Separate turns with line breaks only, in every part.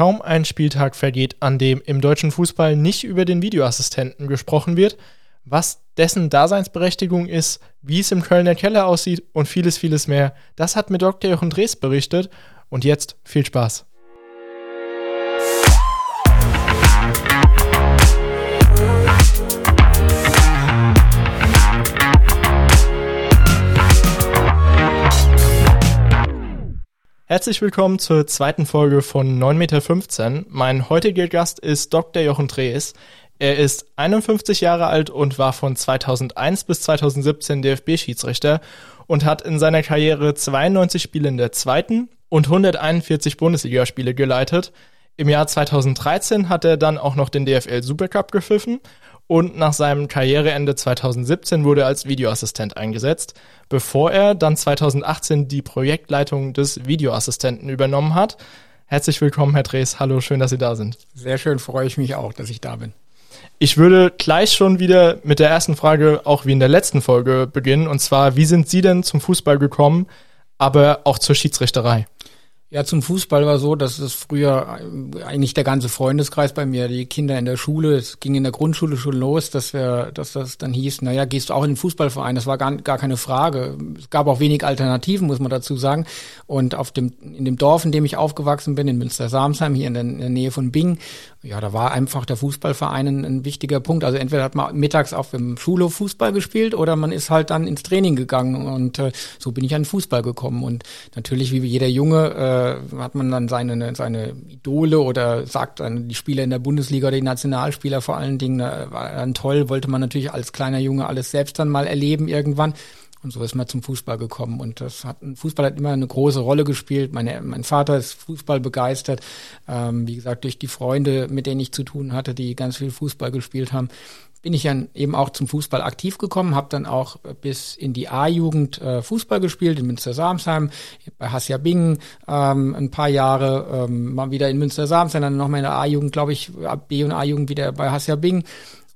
Kaum ein Spieltag vergeht, an dem im deutschen Fußball nicht über den Videoassistenten gesprochen wird, was dessen Daseinsberechtigung ist, wie es im Kölner Keller aussieht und vieles, vieles mehr. Das hat mir Dr. Jochen Drees berichtet. Und jetzt viel Spaß. Herzlich willkommen zur zweiten Folge von 9,15 Meter. Mein heutiger Gast ist Dr. Jochen Drees. Er ist 51 Jahre alt und war von 2001 bis 2017 DFB-Schiedsrichter und hat in seiner Karriere 92 Spiele in der zweiten und 141 Bundesligaspiele geleitet. Im Jahr 2013 hat er dann auch noch den DFL Supercup gepfiffen und nach seinem Karriereende 2017 wurde er als Videoassistent eingesetzt, bevor er dann 2018 die Projektleitung des Videoassistenten übernommen hat. Herzlich willkommen, Herr Drees. Hallo, schön, dass Sie da sind.
Sehr schön, freue ich mich auch, dass ich da bin.
Ich würde gleich schon wieder mit der ersten Frage, auch wie in der letzten Folge, beginnen. Und zwar, wie sind Sie denn zum Fußball gekommen, aber auch zur Schiedsrichterei?
Ja, zum Fußball war so, dass es früher eigentlich der ganze Freundeskreis bei mir, die Kinder in der Schule, es ging in der Grundschule schon los, dass wir, dass das dann hieß, naja, gehst du auch in den Fußballverein? Das war gar, gar keine Frage. Es gab auch wenig Alternativen, muss man dazu sagen. Und auf dem, in dem Dorf, in dem ich aufgewachsen bin, in Münster-Samsheim, hier in der, in der Nähe von Bing, ja, da war einfach der Fußballverein ein, ein, wichtiger Punkt. Also entweder hat man mittags auf dem Schulhof Fußball gespielt oder man ist halt dann ins Training gegangen und äh, so bin ich an Fußball gekommen. Und natürlich, wie jeder Junge, äh, hat man dann seine, seine Idole oder sagt dann die Spieler in der Bundesliga oder die Nationalspieler vor allen Dingen, äh, war dann toll, wollte man natürlich als kleiner Junge alles selbst dann mal erleben irgendwann. Und so ist man zum Fußball gekommen. Und das hat, Fußball hat immer eine große Rolle gespielt. Meine, mein Vater ist Fußball begeistert. Ähm, wie gesagt, durch die Freunde, mit denen ich zu tun hatte, die ganz viel Fußball gespielt haben, bin ich dann eben auch zum Fußball aktiv gekommen, habe dann auch bis in die A-Jugend äh, Fußball gespielt in Münster-Samsheim, bei Hassia Bingen ähm, ein paar Jahre, ähm, mal wieder in Münster-Samsheim, dann nochmal in der A-Jugend, glaube ich, B- und A-Jugend wieder bei Hassia Bingen.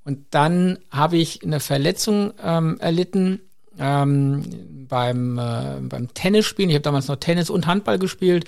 Und dann habe ich eine Verletzung ähm, erlitten ähm, beim, äh, beim Tennisspielen. Ich habe damals noch Tennis und Handball gespielt.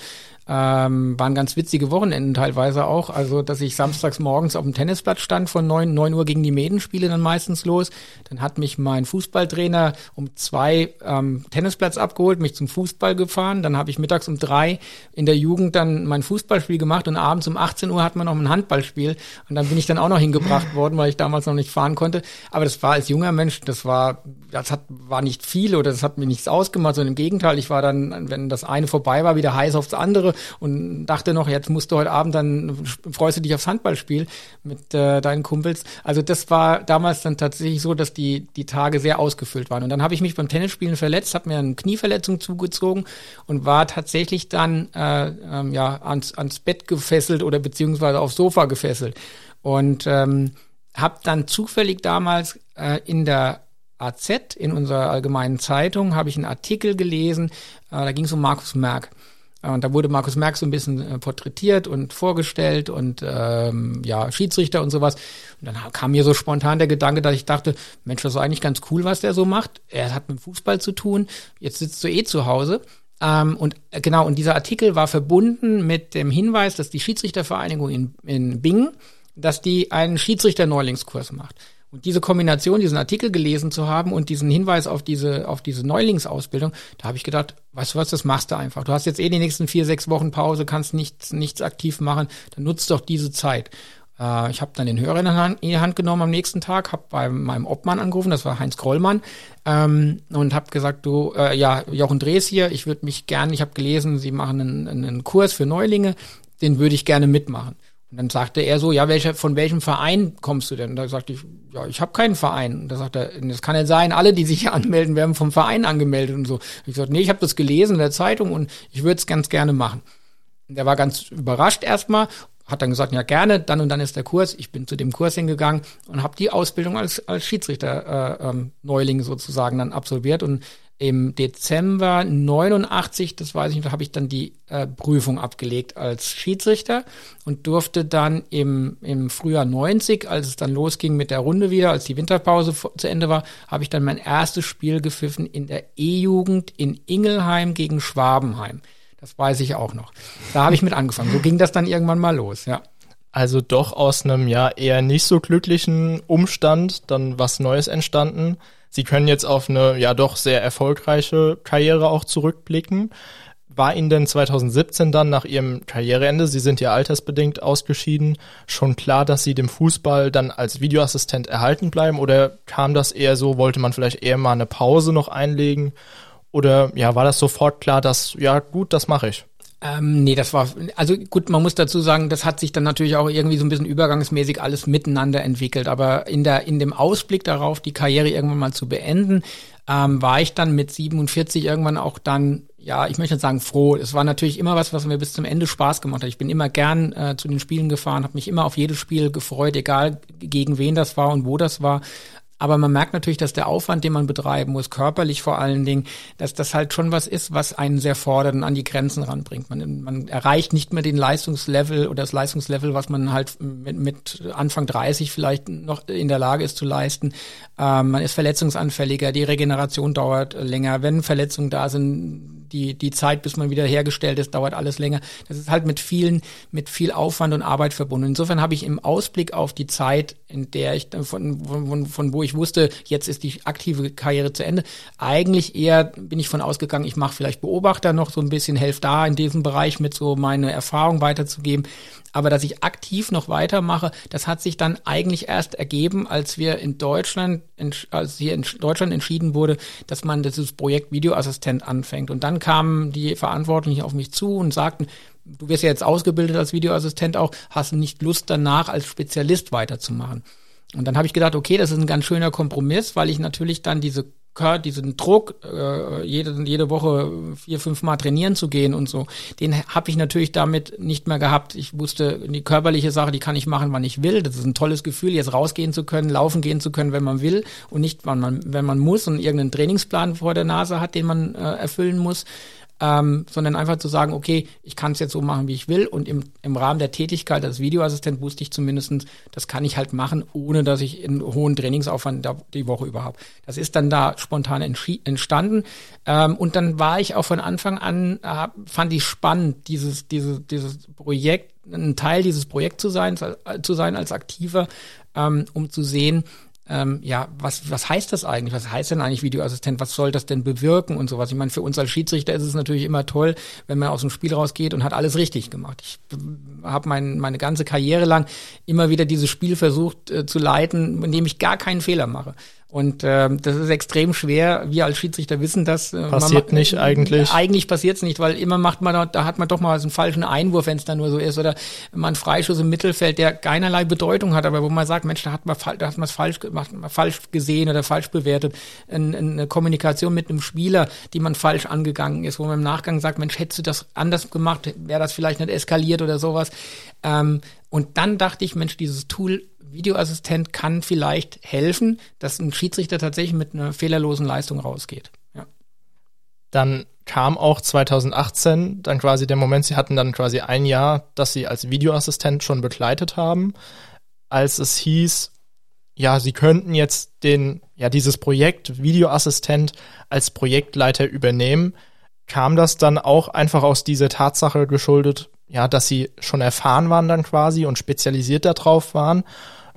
Ähm, waren ganz witzige Wochenenden teilweise auch. Also, dass ich samstags morgens auf dem Tennisplatz stand, von neun neun Uhr gegen die Medenspiele dann meistens los. Dann hat mich mein Fußballtrainer um zwei ähm, Tennisplatz abgeholt, mich zum Fußball gefahren. Dann habe ich mittags um drei in der Jugend dann mein Fußballspiel gemacht und abends um 18 Uhr hat man noch ein Handballspiel. Und dann bin ich dann auch noch hingebracht worden, weil ich damals noch nicht fahren konnte. Aber das war als junger Mensch, das war, das hat, war nicht viel oder das hat mir nichts ausgemacht, sondern im Gegenteil, ich war dann, wenn das eine vorbei war, wieder heiß aufs andere und dachte noch, jetzt musst du heute Abend dann freust du dich aufs Handballspiel mit äh, deinen Kumpels. Also das war damals dann tatsächlich so, dass die die Tage sehr ausgefüllt waren. Und dann habe ich mich beim Tennisspielen verletzt, habe mir eine Knieverletzung zugezogen und war tatsächlich dann äh, ähm, ja ans ans Bett gefesselt oder beziehungsweise aufs Sofa gefesselt und ähm, habe dann zufällig damals äh, in der AZ, in unserer allgemeinen Zeitung, habe ich einen Artikel gelesen, äh, da ging es um Markus Merck. Und da wurde Markus Merck so ein bisschen äh, porträtiert und vorgestellt und ähm, ja, Schiedsrichter und sowas. Und dann kam mir so spontan der Gedanke, dass ich dachte, Mensch, das ist eigentlich ganz cool, was der so macht. Er hat mit Fußball zu tun. Jetzt sitzt du eh zu Hause. Ähm, und äh, genau, und dieser Artikel war verbunden mit dem Hinweis, dass die Schiedsrichtervereinigung in, in Bingen, dass die einen Schiedsrichter-Neulingskurs macht. Und diese Kombination, diesen Artikel gelesen zu haben und diesen Hinweis auf diese, auf diese Neulingsausbildung, da habe ich gedacht, weißt du was, das machst du einfach. Du hast jetzt eh die nächsten vier, sechs Wochen Pause, kannst nichts, nichts aktiv machen, dann nutzt doch diese Zeit. Äh, ich habe dann den Hörer in die Hand genommen am nächsten Tag, habe bei meinem Obmann angerufen, das war Heinz Krollmann, ähm, und habe gesagt, du, äh, ja, Jochen Drees hier, ich würde mich gerne, ich habe gelesen, Sie machen einen, einen Kurs für Neulinge, den würde ich gerne mitmachen. Und dann sagte er so, ja, welcher, von welchem Verein kommst du denn? Und da sagte ich, ja, ich habe keinen Verein. Und da sagte er, das kann ja sein, alle, die sich hier anmelden, werden vom Verein angemeldet und so. Ich sagte, nee, ich habe das gelesen in der Zeitung und ich würde es ganz gerne machen. Und er war ganz überrascht erstmal, hat dann gesagt, ja gerne, dann und dann ist der Kurs. Ich bin zu dem Kurs hingegangen und habe die Ausbildung als, als Schiedsrichter äh, ähm, Neuling sozusagen dann absolviert und im Dezember 89, das weiß ich nicht, da habe ich dann die äh, Prüfung abgelegt als Schiedsrichter und durfte dann im, im Frühjahr 90, als es dann losging mit der Runde wieder, als die Winterpause zu Ende war, habe ich dann mein erstes Spiel gepfiffen in der E-Jugend in Ingelheim gegen Schwabenheim. Das weiß ich auch noch. Da habe ich mit angefangen. So ging das dann irgendwann mal los, ja.
Also doch aus einem ja eher nicht so glücklichen Umstand dann was Neues entstanden. Sie können jetzt auf eine ja doch sehr erfolgreiche Karriere auch zurückblicken. War Ihnen denn 2017 dann nach Ihrem Karriereende, Sie sind ja altersbedingt ausgeschieden, schon klar, dass Sie dem Fußball dann als Videoassistent erhalten bleiben oder kam das eher so, wollte man vielleicht eher mal eine Pause noch einlegen oder ja, war das sofort klar, dass ja gut, das mache ich?
Ähm, nee, das war, also gut, man muss dazu sagen, das hat sich dann natürlich auch irgendwie so ein bisschen übergangsmäßig alles miteinander entwickelt. Aber in der, in dem Ausblick darauf, die Karriere irgendwann mal zu beenden, ähm, war ich dann mit 47 irgendwann auch dann, ja, ich möchte nicht sagen froh. Es war natürlich immer was, was mir bis zum Ende Spaß gemacht hat. Ich bin immer gern äh, zu den Spielen gefahren, habe mich immer auf jedes Spiel gefreut, egal gegen wen das war und wo das war. Aber man merkt natürlich, dass der Aufwand, den man betreiben muss, körperlich vor allen Dingen, dass das halt schon was ist, was einen sehr fordert und an die Grenzen ranbringt. Man, man erreicht nicht mehr den Leistungslevel oder das Leistungslevel, was man halt mit, mit Anfang 30 vielleicht noch in der Lage ist zu leisten. Ähm, man ist verletzungsanfälliger, die Regeneration dauert länger. Wenn Verletzungen da sind, die, die Zeit, bis man wieder hergestellt ist, dauert alles länger. Das ist halt mit vielen, mit viel Aufwand und Arbeit verbunden. Insofern habe ich im Ausblick auf die Zeit, in der ich von, von, von wo ich wusste, jetzt ist die aktive Karriere zu Ende, eigentlich eher bin ich von ausgegangen, ich mache vielleicht Beobachter noch so ein bisschen, helfe da in diesem Bereich mit so meine Erfahrung weiterzugeben. Aber dass ich aktiv noch weitermache, das hat sich dann eigentlich erst ergeben, als wir in Deutschland, als hier in Deutschland entschieden wurde, dass man dieses Projekt Videoassistent anfängt. Und dann kamen die Verantwortlichen auf mich zu und sagten, du wirst ja jetzt ausgebildet als Videoassistent auch, hast nicht Lust danach als Spezialist weiterzumachen? Und dann habe ich gedacht, okay, das ist ein ganz schöner Kompromiss, weil ich natürlich dann diese diesen Druck, äh, jede, jede Woche vier, fünf Mal trainieren zu gehen und so, den habe ich natürlich damit nicht mehr gehabt. Ich wusste, die körperliche Sache, die kann ich machen, wann ich will. Das ist ein tolles Gefühl, jetzt rausgehen zu können, laufen gehen zu können, wenn man will und nicht, wann man, wenn man muss und irgendeinen Trainingsplan vor der Nase hat, den man äh, erfüllen muss ähm, sondern einfach zu sagen, okay, ich kann es jetzt so machen, wie ich will und im, im Rahmen der Tätigkeit als Videoassistent wusste ich zumindestens, das kann ich halt machen, ohne dass ich einen hohen Trainingsaufwand da, die Woche überhaupt. Das ist dann da spontan entstanden ähm, und dann war ich auch von Anfang an, äh, fand ich spannend, dieses, dieses, dieses Projekt, ein Teil dieses Projekts zu sein, zu sein als Aktiver, ähm, um zu sehen, ähm, ja, was, was heißt das eigentlich? Was heißt denn eigentlich Videoassistent? Was soll das denn bewirken und sowas? Ich meine, für uns als Schiedsrichter ist es natürlich immer toll, wenn man aus dem Spiel rausgeht und hat alles richtig gemacht. Ich habe mein, meine ganze Karriere lang immer wieder dieses Spiel versucht äh, zu leiten, in dem ich gar keinen Fehler mache. Und äh, das ist extrem schwer. Wir als Schiedsrichter wissen das.
Äh, Passiert man, nicht eigentlich.
Eigentlich passiert es nicht, weil immer macht man, da hat man doch mal so einen falschen Einwurf, wenn es dann nur so ist, oder man Freischuss im Mittelfeld, der keinerlei Bedeutung hat, aber wo man sagt, Mensch, da hat man, da hat man es falsch gemacht, falsch gesehen oder falsch bewertet. eine Kommunikation mit einem Spieler, die man falsch angegangen ist, wo man im Nachgang sagt, Mensch, hättest du das anders gemacht, wäre das vielleicht nicht eskaliert oder sowas. Ähm, und dann dachte ich, Mensch, dieses Tool Videoassistent kann vielleicht helfen, dass ein Schiedsrichter tatsächlich mit einer fehlerlosen Leistung rausgeht. Ja.
Dann kam auch 2018 dann quasi der Moment, Sie hatten dann quasi ein Jahr, dass Sie als Videoassistent schon begleitet haben, als es hieß, ja, Sie könnten jetzt den, ja, dieses Projekt Videoassistent als Projektleiter übernehmen. Kam das dann auch einfach aus dieser Tatsache geschuldet, ja, dass Sie schon erfahren waren dann quasi und spezialisiert darauf waren?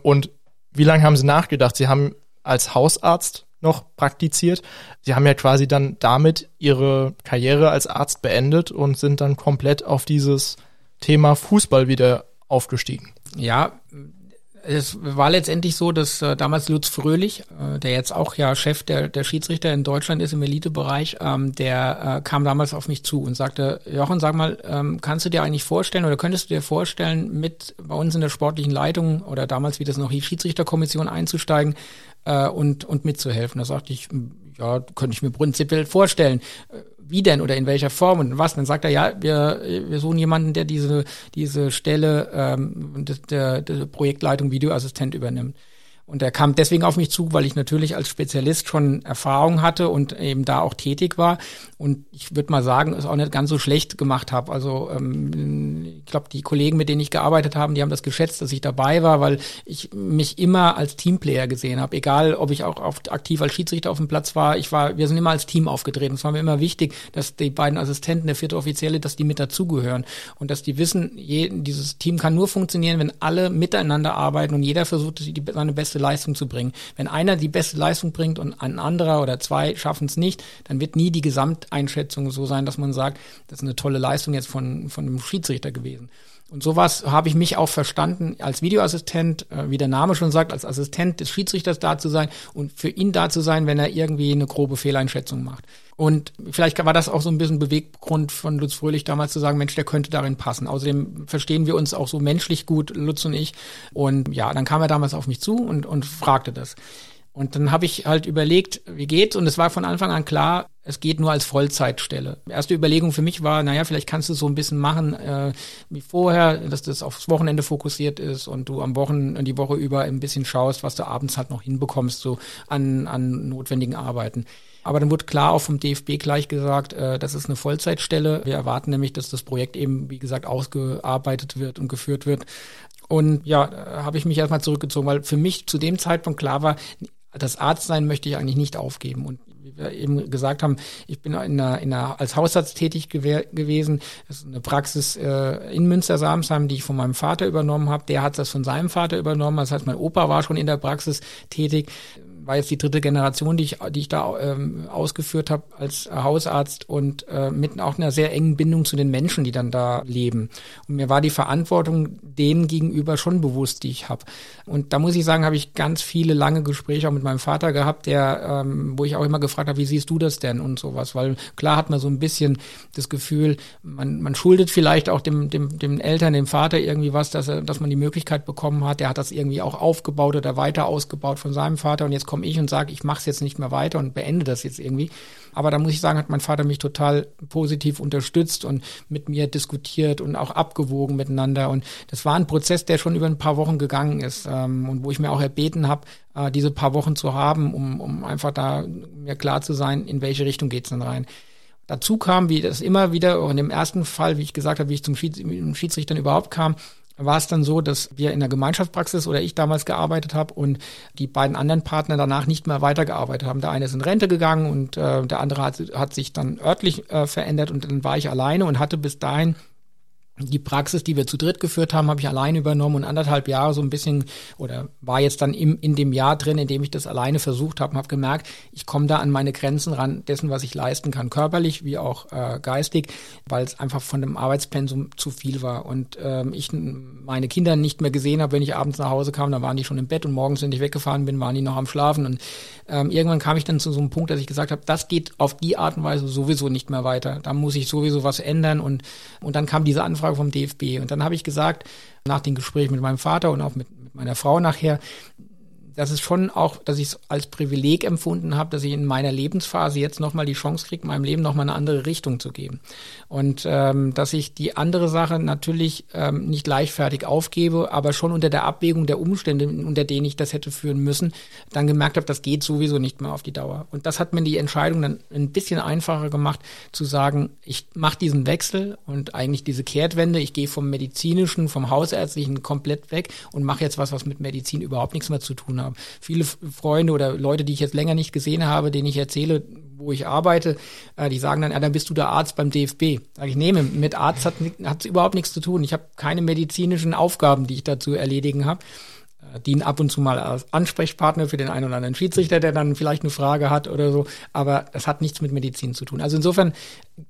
Und wie lange haben Sie nachgedacht? Sie haben als Hausarzt noch praktiziert. Sie haben ja quasi dann damit Ihre Karriere als Arzt beendet und sind dann komplett auf dieses Thema Fußball wieder aufgestiegen.
Ja, es war letztendlich so, dass äh, damals Lutz Fröhlich, äh, der jetzt auch ja Chef der, der Schiedsrichter in Deutschland ist im Elitebereich, ähm, der äh, kam damals auf mich zu und sagte, Jochen, sag mal, ähm, kannst du dir eigentlich vorstellen oder könntest du dir vorstellen, mit bei uns in der sportlichen Leitung oder damals, wie das noch hieß, Schiedsrichterkommission einzusteigen äh, und, und mitzuhelfen? Da sagte ich, ja, könnte ich mir prinzipiell vorstellen wie denn oder in welcher Form und was. Dann sagt er, ja, wir, wir suchen jemanden, der diese, diese Stelle ähm, der, der Projektleitung Videoassistent übernimmt. Und er kam deswegen auf mich zu, weil ich natürlich als Spezialist schon Erfahrung hatte und eben da auch tätig war. Und ich würde mal sagen, es auch nicht ganz so schlecht gemacht habe. Also ähm, ich glaube, die Kollegen, mit denen ich gearbeitet habe, die haben das geschätzt, dass ich dabei war, weil ich mich immer als Teamplayer gesehen habe. Egal, ob ich auch auf, aktiv als Schiedsrichter auf dem Platz war. Ich war, wir sind immer als Team aufgetreten. Es war mir immer wichtig, dass die beiden Assistenten, der vierte Offizielle, dass die mit dazugehören und dass die wissen, je, dieses Team kann nur funktionieren, wenn alle miteinander arbeiten und jeder versucht, seine beste Leistung zu bringen. Wenn einer die beste Leistung bringt und ein anderer oder zwei schaffen es nicht, dann wird nie die Gesamteinschätzung so sein, dass man sagt, das ist eine tolle Leistung jetzt von, von einem Schiedsrichter gewesen. Und sowas habe ich mich auch verstanden, als Videoassistent, äh, wie der Name schon sagt, als Assistent des Schiedsrichters da zu sein und für ihn da zu sein, wenn er irgendwie eine grobe Fehleinschätzung macht. Und vielleicht war das auch so ein bisschen Beweggrund von Lutz Fröhlich damals zu sagen, Mensch, der könnte darin passen. Außerdem verstehen wir uns auch so menschlich gut, Lutz und ich. Und ja, dann kam er damals auf mich zu und, und fragte das. Und dann habe ich halt überlegt, wie geht's? Und es war von Anfang an klar, es geht nur als Vollzeitstelle. Erste Überlegung für mich war, naja, vielleicht kannst du so ein bisschen machen äh, wie vorher, dass das aufs Wochenende fokussiert ist und du am Wochen die Woche über ein bisschen schaust, was du abends halt noch hinbekommst, so an, an notwendigen Arbeiten. Aber dann wurde klar auch vom DFB gleich gesagt, äh, das ist eine Vollzeitstelle. Wir erwarten nämlich, dass das Projekt eben, wie gesagt, ausgearbeitet wird und geführt wird. Und ja, habe ich mich erstmal zurückgezogen, weil für mich zu dem Zeitpunkt klar war, das Arztsein möchte ich eigentlich nicht aufgeben. Und wie wir eben gesagt haben, ich bin in einer, in einer, als Hausarzt tätig gew gewesen. Das ist eine Praxis äh, in Münster-Samsheim, die ich von meinem Vater übernommen habe. Der hat das von seinem Vater übernommen. Das heißt, mein Opa war schon in der Praxis tätig war jetzt die dritte Generation, die ich, die ich da ähm, ausgeführt habe als Hausarzt und äh, mit auch einer sehr engen Bindung zu den Menschen, die dann da leben. Und mir war die Verantwortung denen gegenüber schon bewusst, die ich habe. Und da muss ich sagen, habe ich ganz viele lange Gespräche auch mit meinem Vater gehabt, der, ähm, wo ich auch immer gefragt habe, wie siehst du das denn und sowas, weil klar hat man so ein bisschen das Gefühl, man, man schuldet vielleicht auch dem, dem, dem Eltern, dem Vater irgendwie was, dass er, dass man die Möglichkeit bekommen hat. Der hat das irgendwie auch aufgebaut oder weiter ausgebaut von seinem Vater und jetzt komme ich und sage, ich mache es jetzt nicht mehr weiter und beende das jetzt irgendwie. Aber da muss ich sagen, hat mein Vater mich total positiv unterstützt und mit mir diskutiert und auch abgewogen miteinander. Und das war ein Prozess, der schon über ein paar Wochen gegangen ist ähm, und wo ich mir auch erbeten habe, äh, diese paar Wochen zu haben, um, um einfach da mir klar zu sein, in welche Richtung geht's denn rein. Dazu kam, wie das immer wieder, auch in dem ersten Fall, wie ich gesagt habe, wie ich zum Schiedsrichter überhaupt kam, war es dann so, dass wir in der Gemeinschaftspraxis oder ich damals gearbeitet habe und die beiden anderen Partner danach nicht mehr weitergearbeitet haben. Der eine ist in Rente gegangen und äh, der andere hat, hat sich dann örtlich äh, verändert und dann war ich alleine und hatte bis dahin die Praxis, die wir zu dritt geführt haben, habe ich alleine übernommen und anderthalb Jahre so ein bisschen oder war jetzt dann im, in dem Jahr drin, in dem ich das alleine versucht habe und habe gemerkt, ich komme da an meine Grenzen ran, dessen, was ich leisten kann, körperlich wie auch äh, geistig, weil es einfach von dem Arbeitspensum zu viel war. Und ähm, ich meine Kinder nicht mehr gesehen habe, wenn ich abends nach Hause kam, dann waren die schon im Bett und morgens, wenn ich weggefahren bin, waren die noch am Schlafen. Und ähm, irgendwann kam ich dann zu so einem Punkt, dass ich gesagt habe, das geht auf die Art und Weise sowieso nicht mehr weiter, da muss ich sowieso was ändern und, und dann kam diese Anfrage Anfrage vom DFB. Und dann habe ich gesagt, nach dem Gespräch mit meinem Vater und auch mit, mit meiner Frau nachher, das ist schon auch, dass ich es als Privileg empfunden habe, dass ich in meiner Lebensphase jetzt nochmal die Chance kriege, meinem Leben nochmal eine andere Richtung zu geben. Und ähm, dass ich die andere Sache natürlich ähm, nicht leichtfertig aufgebe, aber schon unter der Abwägung der Umstände, unter denen ich das hätte führen müssen, dann gemerkt habe, das geht sowieso nicht mehr auf die Dauer. Und das hat mir die Entscheidung dann ein bisschen einfacher gemacht, zu sagen, ich mache diesen Wechsel und eigentlich diese Kehrtwende, ich gehe vom medizinischen, vom hausärztlichen komplett weg und mache jetzt was, was mit Medizin überhaupt nichts mehr zu tun haben. Viele Freunde oder Leute, die ich jetzt länger nicht gesehen habe, denen ich erzähle, wo ich arbeite, äh, die sagen dann, ja, dann bist du der Arzt beim DFB. Sag ich, nehme, mit Arzt hat es überhaupt nichts zu tun. Ich habe keine medizinischen Aufgaben, die ich dazu erledigen habe dienen ab und zu mal als Ansprechpartner für den einen oder anderen Schiedsrichter, der dann vielleicht eine Frage hat oder so, aber das hat nichts mit Medizin zu tun. Also insofern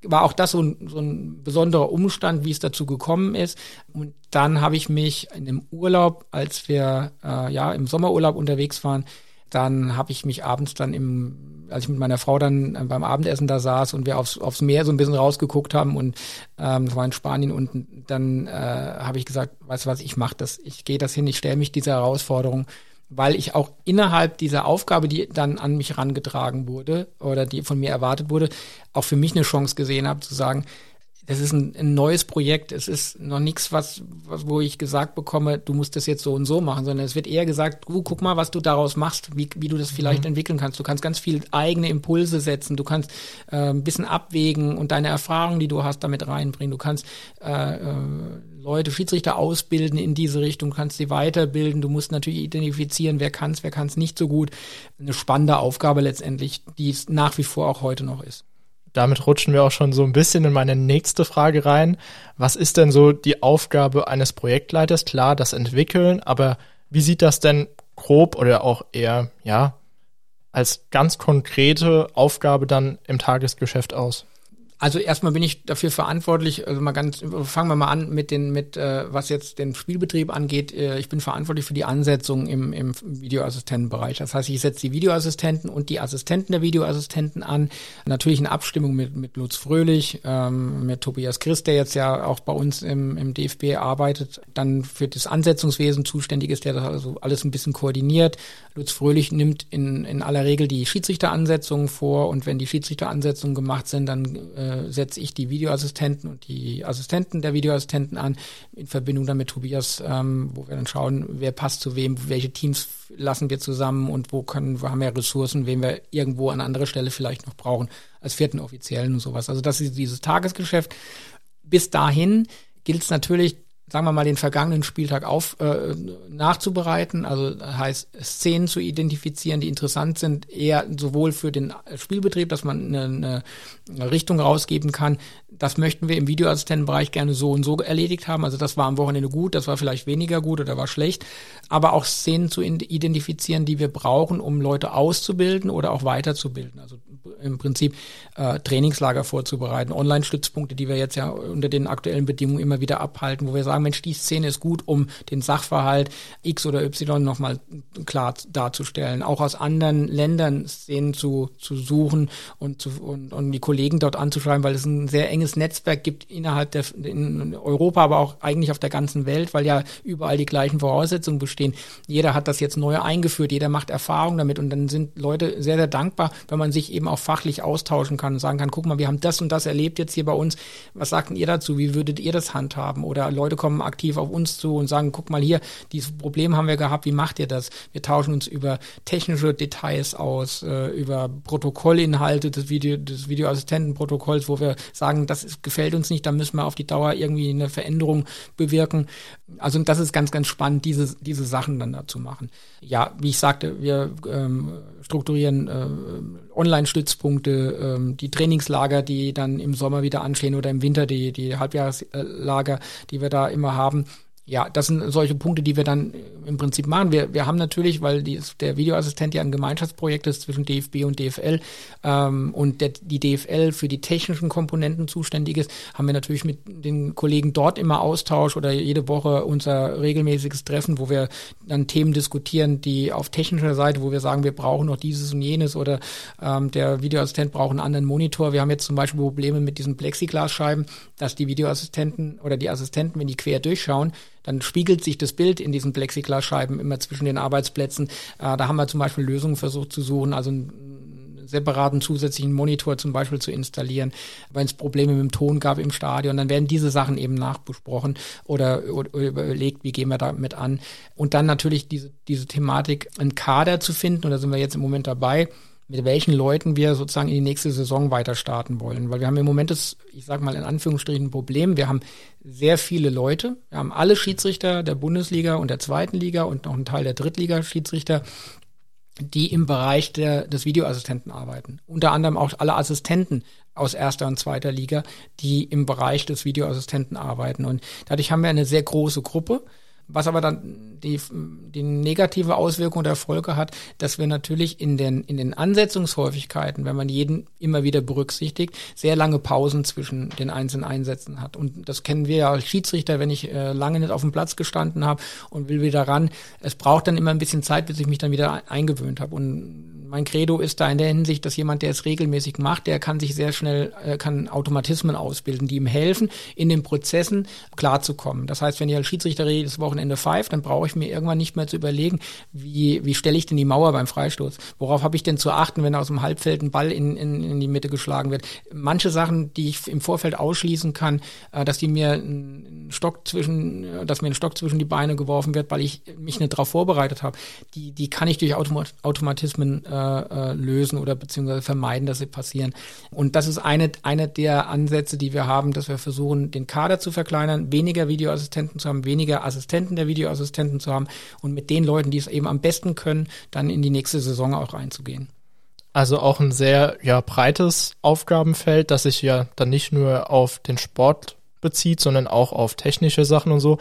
war auch das so ein, so ein besonderer Umstand, wie es dazu gekommen ist. Und dann habe ich mich in dem Urlaub, als wir äh, ja im Sommerurlaub unterwegs waren, dann habe ich mich abends dann im, als ich mit meiner Frau dann äh, beim Abendessen da saß und wir aufs, aufs Meer so ein bisschen rausgeguckt haben und ähm, das war in Spanien und dann äh, habe ich gesagt, weißt du was, ich mache das, ich gehe das hin, ich stelle mich dieser Herausforderung, weil ich auch innerhalb dieser Aufgabe, die dann an mich herangetragen wurde oder die von mir erwartet wurde, auch für mich eine Chance gesehen habe zu sagen, das ist ein, ein neues Projekt. Es ist noch nichts, was, was, wo ich gesagt bekomme, du musst das jetzt so und so machen, sondern es wird eher gesagt, du guck mal, was du daraus machst, wie, wie du das vielleicht mhm. entwickeln kannst. Du kannst ganz viel eigene Impulse setzen, du kannst äh, ein bisschen abwägen und deine Erfahrungen, die du hast, damit reinbringen. Du kannst äh, äh, Leute, Schiedsrichter ausbilden in diese Richtung, du kannst sie weiterbilden. Du musst natürlich identifizieren, wer kann es, wer kann es nicht so gut. Eine spannende Aufgabe letztendlich, die es nach wie vor auch heute noch ist
damit rutschen wir auch schon so ein bisschen in meine nächste Frage rein. Was ist denn so die Aufgabe eines Projektleiters? Klar, das Entwickeln, aber wie sieht das denn grob oder auch eher, ja, als ganz konkrete Aufgabe dann im Tagesgeschäft aus?
Also erstmal bin ich dafür verantwortlich, also mal ganz, fangen wir mal an mit den, mit äh, was jetzt den Spielbetrieb angeht. Äh, ich bin verantwortlich für die Ansetzung im, im Videoassistentenbereich. Das heißt, ich setze die Videoassistenten und die Assistenten der Videoassistenten an. Natürlich in Abstimmung mit, mit Lutz Fröhlich, ähm, mit Tobias Christ, der jetzt ja auch bei uns im, im DFB arbeitet, dann für das Ansetzungswesen zuständig ist, der das also alles ein bisschen koordiniert. Lutz Fröhlich nimmt in, in aller Regel die Schiedsrichteransetzungen vor und wenn die Schiedsrichteransetzungen gemacht sind, dann äh, setze ich die Videoassistenten und die Assistenten der Videoassistenten an, in Verbindung dann mit Tobias, ähm, wo wir dann schauen, wer passt zu wem, welche Teams lassen wir zusammen und wo können, wo haben wir Ressourcen, wen wir irgendwo an anderer Stelle vielleicht noch brauchen, als vierten Offiziellen und sowas. Also das ist dieses Tagesgeschäft. Bis dahin gilt es natürlich, sagen wir mal, den vergangenen Spieltag auf äh, nachzubereiten, also heißt Szenen zu identifizieren, die interessant sind, eher sowohl für den Spielbetrieb, dass man eine, eine Richtung rausgeben kann, das möchten wir im Videoassistentenbereich gerne so und so erledigt haben. Also das war am Wochenende gut, das war vielleicht weniger gut oder war schlecht. Aber auch Szenen zu identifizieren, die wir brauchen, um Leute auszubilden oder auch weiterzubilden. Also im Prinzip äh, Trainingslager vorzubereiten, Online-Stützpunkte, die wir jetzt ja unter den aktuellen Bedingungen immer wieder abhalten, wo wir sagen, Mensch, die Szene ist gut, um den Sachverhalt X oder Y nochmal klar darzustellen. Auch aus anderen Ländern Szenen zu, zu suchen und, zu, und, und die Kollegen dort anzuschreiben, weil es ein sehr enges riesiges Netzwerk gibt innerhalb der in Europa, aber auch eigentlich auf der ganzen Welt, weil ja überall die gleichen Voraussetzungen bestehen. Jeder hat das jetzt neu eingeführt, jeder macht Erfahrung damit und dann sind Leute sehr, sehr dankbar, wenn man sich eben auch fachlich austauschen kann und sagen kann, guck mal, wir haben das und das erlebt jetzt hier bei uns. Was sagt ihr dazu? Wie würdet ihr das handhaben? Oder Leute kommen aktiv auf uns zu und sagen, guck mal hier, dieses Problem haben wir gehabt, wie macht ihr das? Wir tauschen uns über technische Details aus, äh, über Protokollinhalte des Video, des Videoassistentenprotokolls, wo wir sagen, das ist, gefällt uns nicht, da müssen wir auf die Dauer irgendwie eine Veränderung bewirken. Also das ist ganz, ganz spannend, diese, diese Sachen dann dazu machen. Ja, wie ich sagte, wir ähm, strukturieren äh, Online-Stützpunkte, ähm, die Trainingslager, die dann im Sommer wieder anstehen oder im Winter die, die Halbjahreslager, die wir da immer haben ja, das sind solche Punkte, die wir dann im Prinzip machen. Wir, wir haben natürlich, weil die, der Videoassistent ja ein Gemeinschaftsprojekt ist zwischen DFB und DFL ähm, und der, die DFL für die technischen Komponenten zuständig ist, haben wir natürlich mit den Kollegen dort immer Austausch oder jede Woche unser regelmäßiges Treffen, wo wir dann Themen diskutieren, die auf technischer Seite, wo wir sagen, wir brauchen noch dieses und jenes oder ähm, der Videoassistent braucht einen anderen Monitor. Wir haben jetzt zum Beispiel Probleme mit diesen Plexiglasscheiben, dass die Videoassistenten oder die Assistenten, wenn die quer durchschauen, dann spiegelt sich das Bild in diesen Plexiglasscheiben immer zwischen den Arbeitsplätzen. Äh, da haben wir zum Beispiel Lösungen versucht zu suchen, also einen separaten zusätzlichen Monitor zum Beispiel zu installieren, wenn es Probleme mit dem Ton gab im Stadion, dann werden diese Sachen eben nachbesprochen oder, oder, überlegt, wie gehen wir damit an. Und dann natürlich diese, diese Thematik, einen Kader zu finden, und da sind wir jetzt im Moment dabei, mit welchen Leuten wir sozusagen in die nächste Saison weiter starten wollen. Weil wir haben im Moment das, ich sage mal in Anführungsstrichen, ein Problem. Wir haben sehr viele Leute. Wir haben alle Schiedsrichter der Bundesliga und der zweiten Liga und noch einen Teil der Drittliga-Schiedsrichter, die im Bereich der, des Videoassistenten arbeiten. Unter anderem auch alle Assistenten aus erster und zweiter Liga, die im Bereich des Videoassistenten arbeiten. Und dadurch haben wir eine sehr große Gruppe was aber dann die, die negative Auswirkung der Folge hat, dass wir natürlich in den, in den Ansetzungshäufigkeiten, wenn man jeden immer wieder berücksichtigt, sehr lange Pausen zwischen den einzelnen Einsätzen hat. Und das kennen wir ja als Schiedsrichter, wenn ich äh, lange nicht auf dem Platz gestanden habe und will wieder ran. Es braucht dann immer ein bisschen Zeit, bis ich mich dann wieder eingewöhnt habe. Und mein Credo ist da in der Hinsicht, dass jemand, der es regelmäßig macht, der kann sich sehr schnell, äh, kann Automatismen ausbilden, die ihm helfen, in den Prozessen klarzukommen. Das heißt, wenn ich als Schiedsrichter jedes Wochenende pfeift, dann brauche ich mir irgendwann nicht mehr zu überlegen, wie, wie stelle ich denn die Mauer beim Freistoß? Worauf habe ich denn zu achten, wenn aus dem Halbfeld ein Ball in, in, in die Mitte geschlagen wird? Manche Sachen, die ich im Vorfeld ausschließen kann, äh, dass die mir einen Stock zwischen, äh, dass mir ein Stock zwischen die Beine geworfen wird, weil ich mich nicht darauf vorbereitet habe, die, die kann ich durch Automat Automatismen äh, äh, lösen oder beziehungsweise vermeiden, dass sie passieren. Und das ist eine, eine der Ansätze, die wir haben, dass wir versuchen, den Kader zu verkleinern, weniger Videoassistenten zu haben, weniger Assistenten der Videoassistenten zu haben und mit den Leuten, die es eben am besten können, dann in die nächste Saison auch reinzugehen.
Also auch ein sehr ja, breites Aufgabenfeld, das sich ja dann nicht nur auf den Sport bezieht, sondern auch auf technische Sachen und so.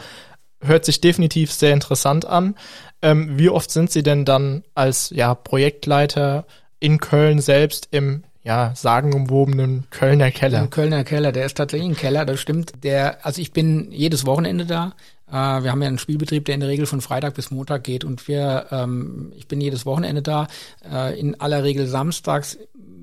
Hört sich definitiv sehr interessant an. Ähm, wie oft sind Sie denn dann als ja, Projektleiter in Köln selbst im ja, sagenumwobenen Kölner Keller?
Im Kölner Keller, der ist tatsächlich ein Keller, das stimmt. Der, also ich bin jedes Wochenende da. Äh, wir haben ja einen Spielbetrieb, der in der Regel von Freitag bis Montag geht und wir, ähm, ich bin jedes Wochenende da, äh, in aller Regel samstags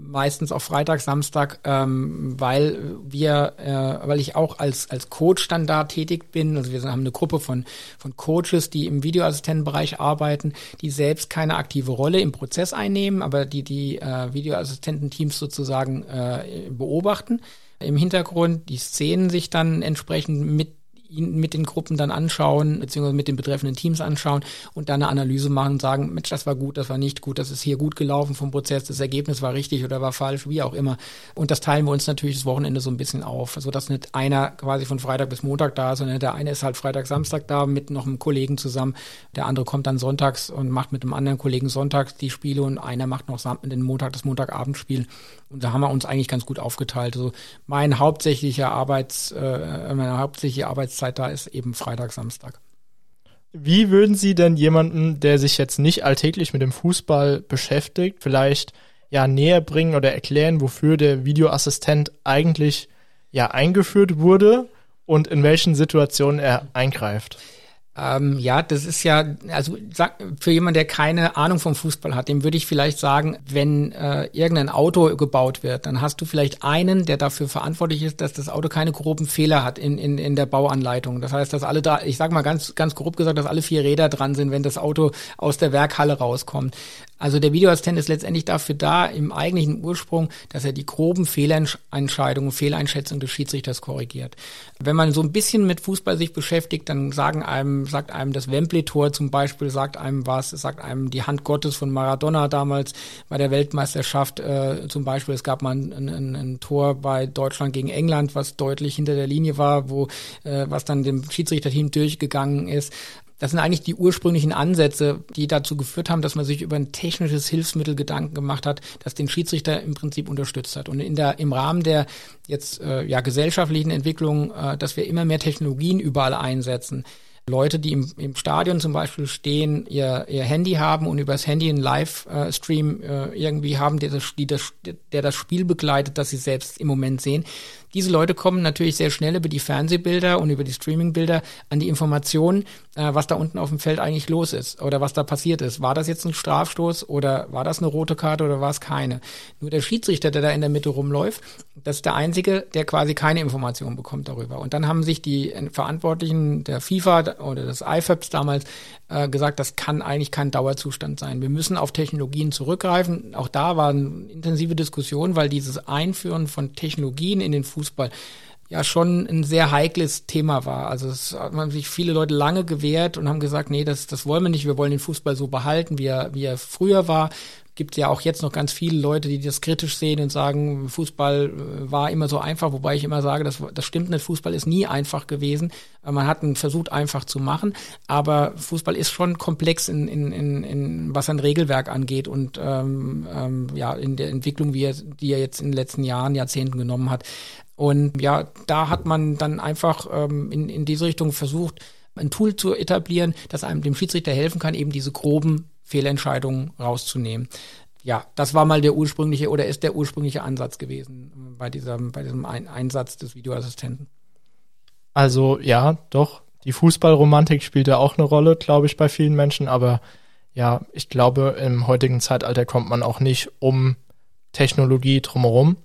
meistens auch Freitag, Samstag, ähm, weil wir, äh, weil ich auch als als Coach dann da tätig bin. Also wir haben eine Gruppe von von Coaches, die im Videoassistentenbereich arbeiten, die selbst keine aktive Rolle im Prozess einnehmen, aber die die äh, Videoassistententeams sozusagen äh, beobachten im Hintergrund die Szenen sich dann entsprechend mit ihn mit den Gruppen dann anschauen, beziehungsweise mit den betreffenden Teams anschauen und dann eine Analyse machen und sagen, Mensch, das war gut, das war nicht gut, das ist hier gut gelaufen vom Prozess, das Ergebnis war richtig oder war falsch, wie auch immer. Und das teilen wir uns natürlich das Wochenende so ein bisschen auf, so dass nicht einer quasi von Freitag bis Montag da ist, sondern der eine ist halt Freitag, Samstag da mit noch einem Kollegen zusammen, der andere kommt dann sonntags und macht mit einem anderen Kollegen sonntags die Spiele und einer macht noch den Montag das Montagabendspiel. Und da haben wir uns eigentlich ganz gut aufgeteilt. Also mein hauptsächlicher Arbeits, äh, meine hauptsächliche Arbeitszeit da ist eben Freitag, Samstag.
Wie würden Sie denn jemanden, der sich jetzt nicht alltäglich mit dem Fußball beschäftigt, vielleicht ja näher bringen oder erklären, wofür der Videoassistent eigentlich ja eingeführt wurde und in welchen Situationen er eingreift?
Ähm, ja, das ist ja, also sag, für jemanden, der keine Ahnung vom Fußball hat, dem würde ich vielleicht sagen, wenn äh, irgendein Auto gebaut wird, dann hast du vielleicht einen, der dafür verantwortlich ist, dass das Auto keine groben Fehler hat in, in, in der Bauanleitung. Das heißt, dass alle da, ich sag mal ganz, ganz grob gesagt, dass alle vier Räder dran sind, wenn das Auto aus der Werkhalle rauskommt. Also der Videoassistent ist letztendlich dafür da, im eigentlichen Ursprung, dass er die groben Fehlentscheidungen, Fehleinschätzungen des Schiedsrichters korrigiert. Wenn man so ein bisschen mit Fußball sich beschäftigt, dann sagen einem, sagt einem das Wembley-Tor zum Beispiel, sagt einem was, sagt einem die Hand Gottes von Maradona damals bei der Weltmeisterschaft äh, zum Beispiel. Es gab mal ein, ein, ein, Tor bei Deutschland gegen England, was deutlich hinter der Linie war, wo äh, was dann dem Schiedsrichterteam durchgegangen ist. Das sind eigentlich die ursprünglichen Ansätze, die dazu geführt haben, dass man sich über ein technisches Hilfsmittel Gedanken gemacht hat, das den Schiedsrichter im Prinzip unterstützt hat. Und in der, im Rahmen der jetzt äh, ja, gesellschaftlichen Entwicklung, äh, dass wir immer mehr Technologien überall einsetzen, Leute, die im, im Stadion zum Beispiel stehen, ihr, ihr Handy haben und übers Handy einen Livestream äh, irgendwie haben, der das, die das, der das Spiel begleitet, das sie selbst im Moment sehen, diese Leute kommen natürlich sehr schnell über die Fernsehbilder und über die Streamingbilder an die Informationen, äh, was da unten auf dem Feld eigentlich los ist oder was da passiert ist. War das jetzt ein Strafstoß oder war das eine rote Karte oder war es keine? Nur der Schiedsrichter, der da in der Mitte rumläuft, das ist der einzige, der quasi keine Informationen bekommt darüber. Und dann haben sich die Verantwortlichen der FIFA oder des IFABs damals äh, gesagt, das kann eigentlich kein Dauerzustand sein. Wir müssen auf Technologien zurückgreifen. Auch da waren intensive Diskussionen, weil dieses Einführen von Technologien in den Fußball ja schon ein sehr heikles Thema war. Also es haben sich viele Leute lange gewehrt und haben gesagt, nee, das, das wollen wir nicht, wir wollen den Fußball so behalten, wie er, wie er früher war gibt ja auch jetzt noch ganz viele Leute, die das kritisch sehen und sagen, Fußball äh, war immer so einfach, wobei ich immer sage, das, das stimmt nicht, Fußball ist nie einfach gewesen. Äh, man hat versucht, einfach zu machen, aber Fußball ist schon komplex in, in, in, in was ein Regelwerk angeht und ähm, ähm, ja, in der Entwicklung, wie er, die er jetzt in den letzten Jahren, Jahrzehnten genommen hat. Und ja, da hat man dann einfach ähm, in, in diese Richtung versucht, ein Tool zu etablieren, das einem dem Schiedsrichter helfen kann, eben diese groben Fehlentscheidungen rauszunehmen. Ja, das war mal der ursprüngliche oder ist der ursprüngliche Ansatz gewesen bei diesem, bei diesem Ein Einsatz des Videoassistenten.
Also ja, doch, die Fußballromantik spielt da auch eine Rolle, glaube ich, bei vielen Menschen, aber ja, ich glaube, im heutigen Zeitalter kommt man auch nicht um Technologie drumherum.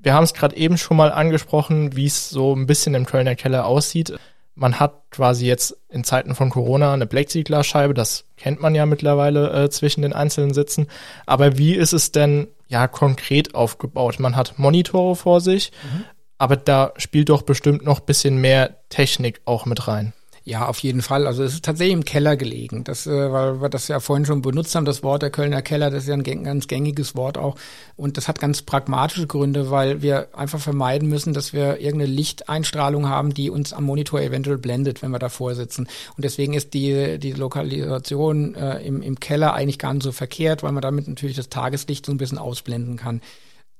Wir haben es gerade eben schon mal angesprochen, wie es so ein bisschen im Kölner Keller aussieht. Man hat quasi jetzt in Zeiten von Corona eine Plexiglasscheibe, das kennt man ja mittlerweile äh, zwischen den einzelnen Sitzen. Aber wie ist es denn ja konkret aufgebaut? Man hat Monitore vor sich, mhm. aber da spielt doch bestimmt noch bisschen mehr Technik auch mit rein.
Ja, auf jeden Fall. Also es ist tatsächlich im Keller gelegen. Das, äh, weil wir das ja vorhin schon benutzt haben, das Wort der Kölner Keller, das ist ja ein ganz gängiges Wort auch. Und das hat ganz pragmatische Gründe, weil wir einfach vermeiden müssen, dass wir irgendeine Lichteinstrahlung haben, die uns am Monitor eventuell blendet, wenn wir davor sitzen. Und deswegen ist die, die Lokalisation äh, im, im Keller eigentlich gar nicht so verkehrt, weil man damit natürlich das Tageslicht so ein bisschen ausblenden kann.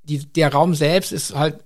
Die, der Raum selbst ist halt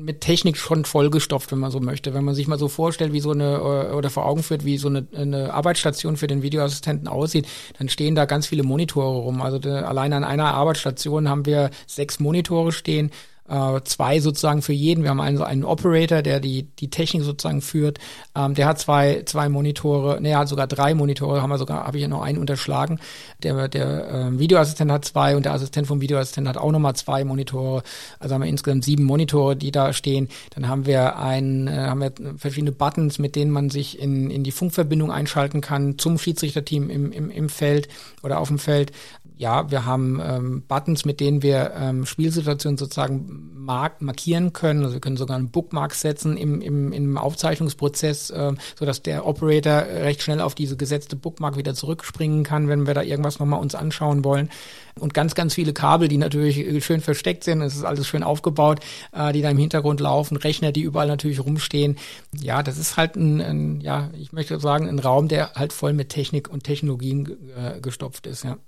mit Technik schon vollgestopft, wenn man so möchte. Wenn man sich mal so vorstellt, wie so eine äh, oder vor Augen führt, wie so eine, eine Arbeitsstation für den Videoassistenten aussieht, dann stehen da ganz viele Monitore rum. Also de, allein an einer Arbeitsstation haben wir sechs Monitore stehen äh, zwei sozusagen für jeden. Wir haben einen, einen Operator, der die, die Technik sozusagen führt. Ähm, der hat zwei, zwei Monitore, ne, er hat sogar drei Monitore, haben wir sogar, habe ich ja noch einen unterschlagen. Der, der äh, Videoassistent hat zwei und der Assistent vom Videoassistent hat auch nochmal zwei Monitore. Also haben wir insgesamt sieben Monitore, die da stehen. Dann haben wir ein, äh, haben wir verschiedene Buttons, mit denen man sich in, in die Funkverbindung einschalten kann zum Schiedsrichterteam im, im, im Feld oder auf dem Feld ja, wir haben ähm, Buttons, mit denen wir ähm, Spielsituationen sozusagen mark markieren können. Also wir können sogar einen Bookmark setzen im, im, im Aufzeichnungsprozess, ähm, so dass der Operator recht schnell auf diese gesetzte Bookmark wieder zurückspringen kann, wenn wir da irgendwas nochmal uns anschauen wollen. Und ganz, ganz viele Kabel, die natürlich schön versteckt sind. Es ist alles schön aufgebaut, äh, die da im Hintergrund laufen. Rechner, die überall natürlich rumstehen. Ja, das ist halt ein, ein ja, ich möchte sagen, ein Raum, der halt voll mit Technik und Technologien äh, gestopft ist, ja.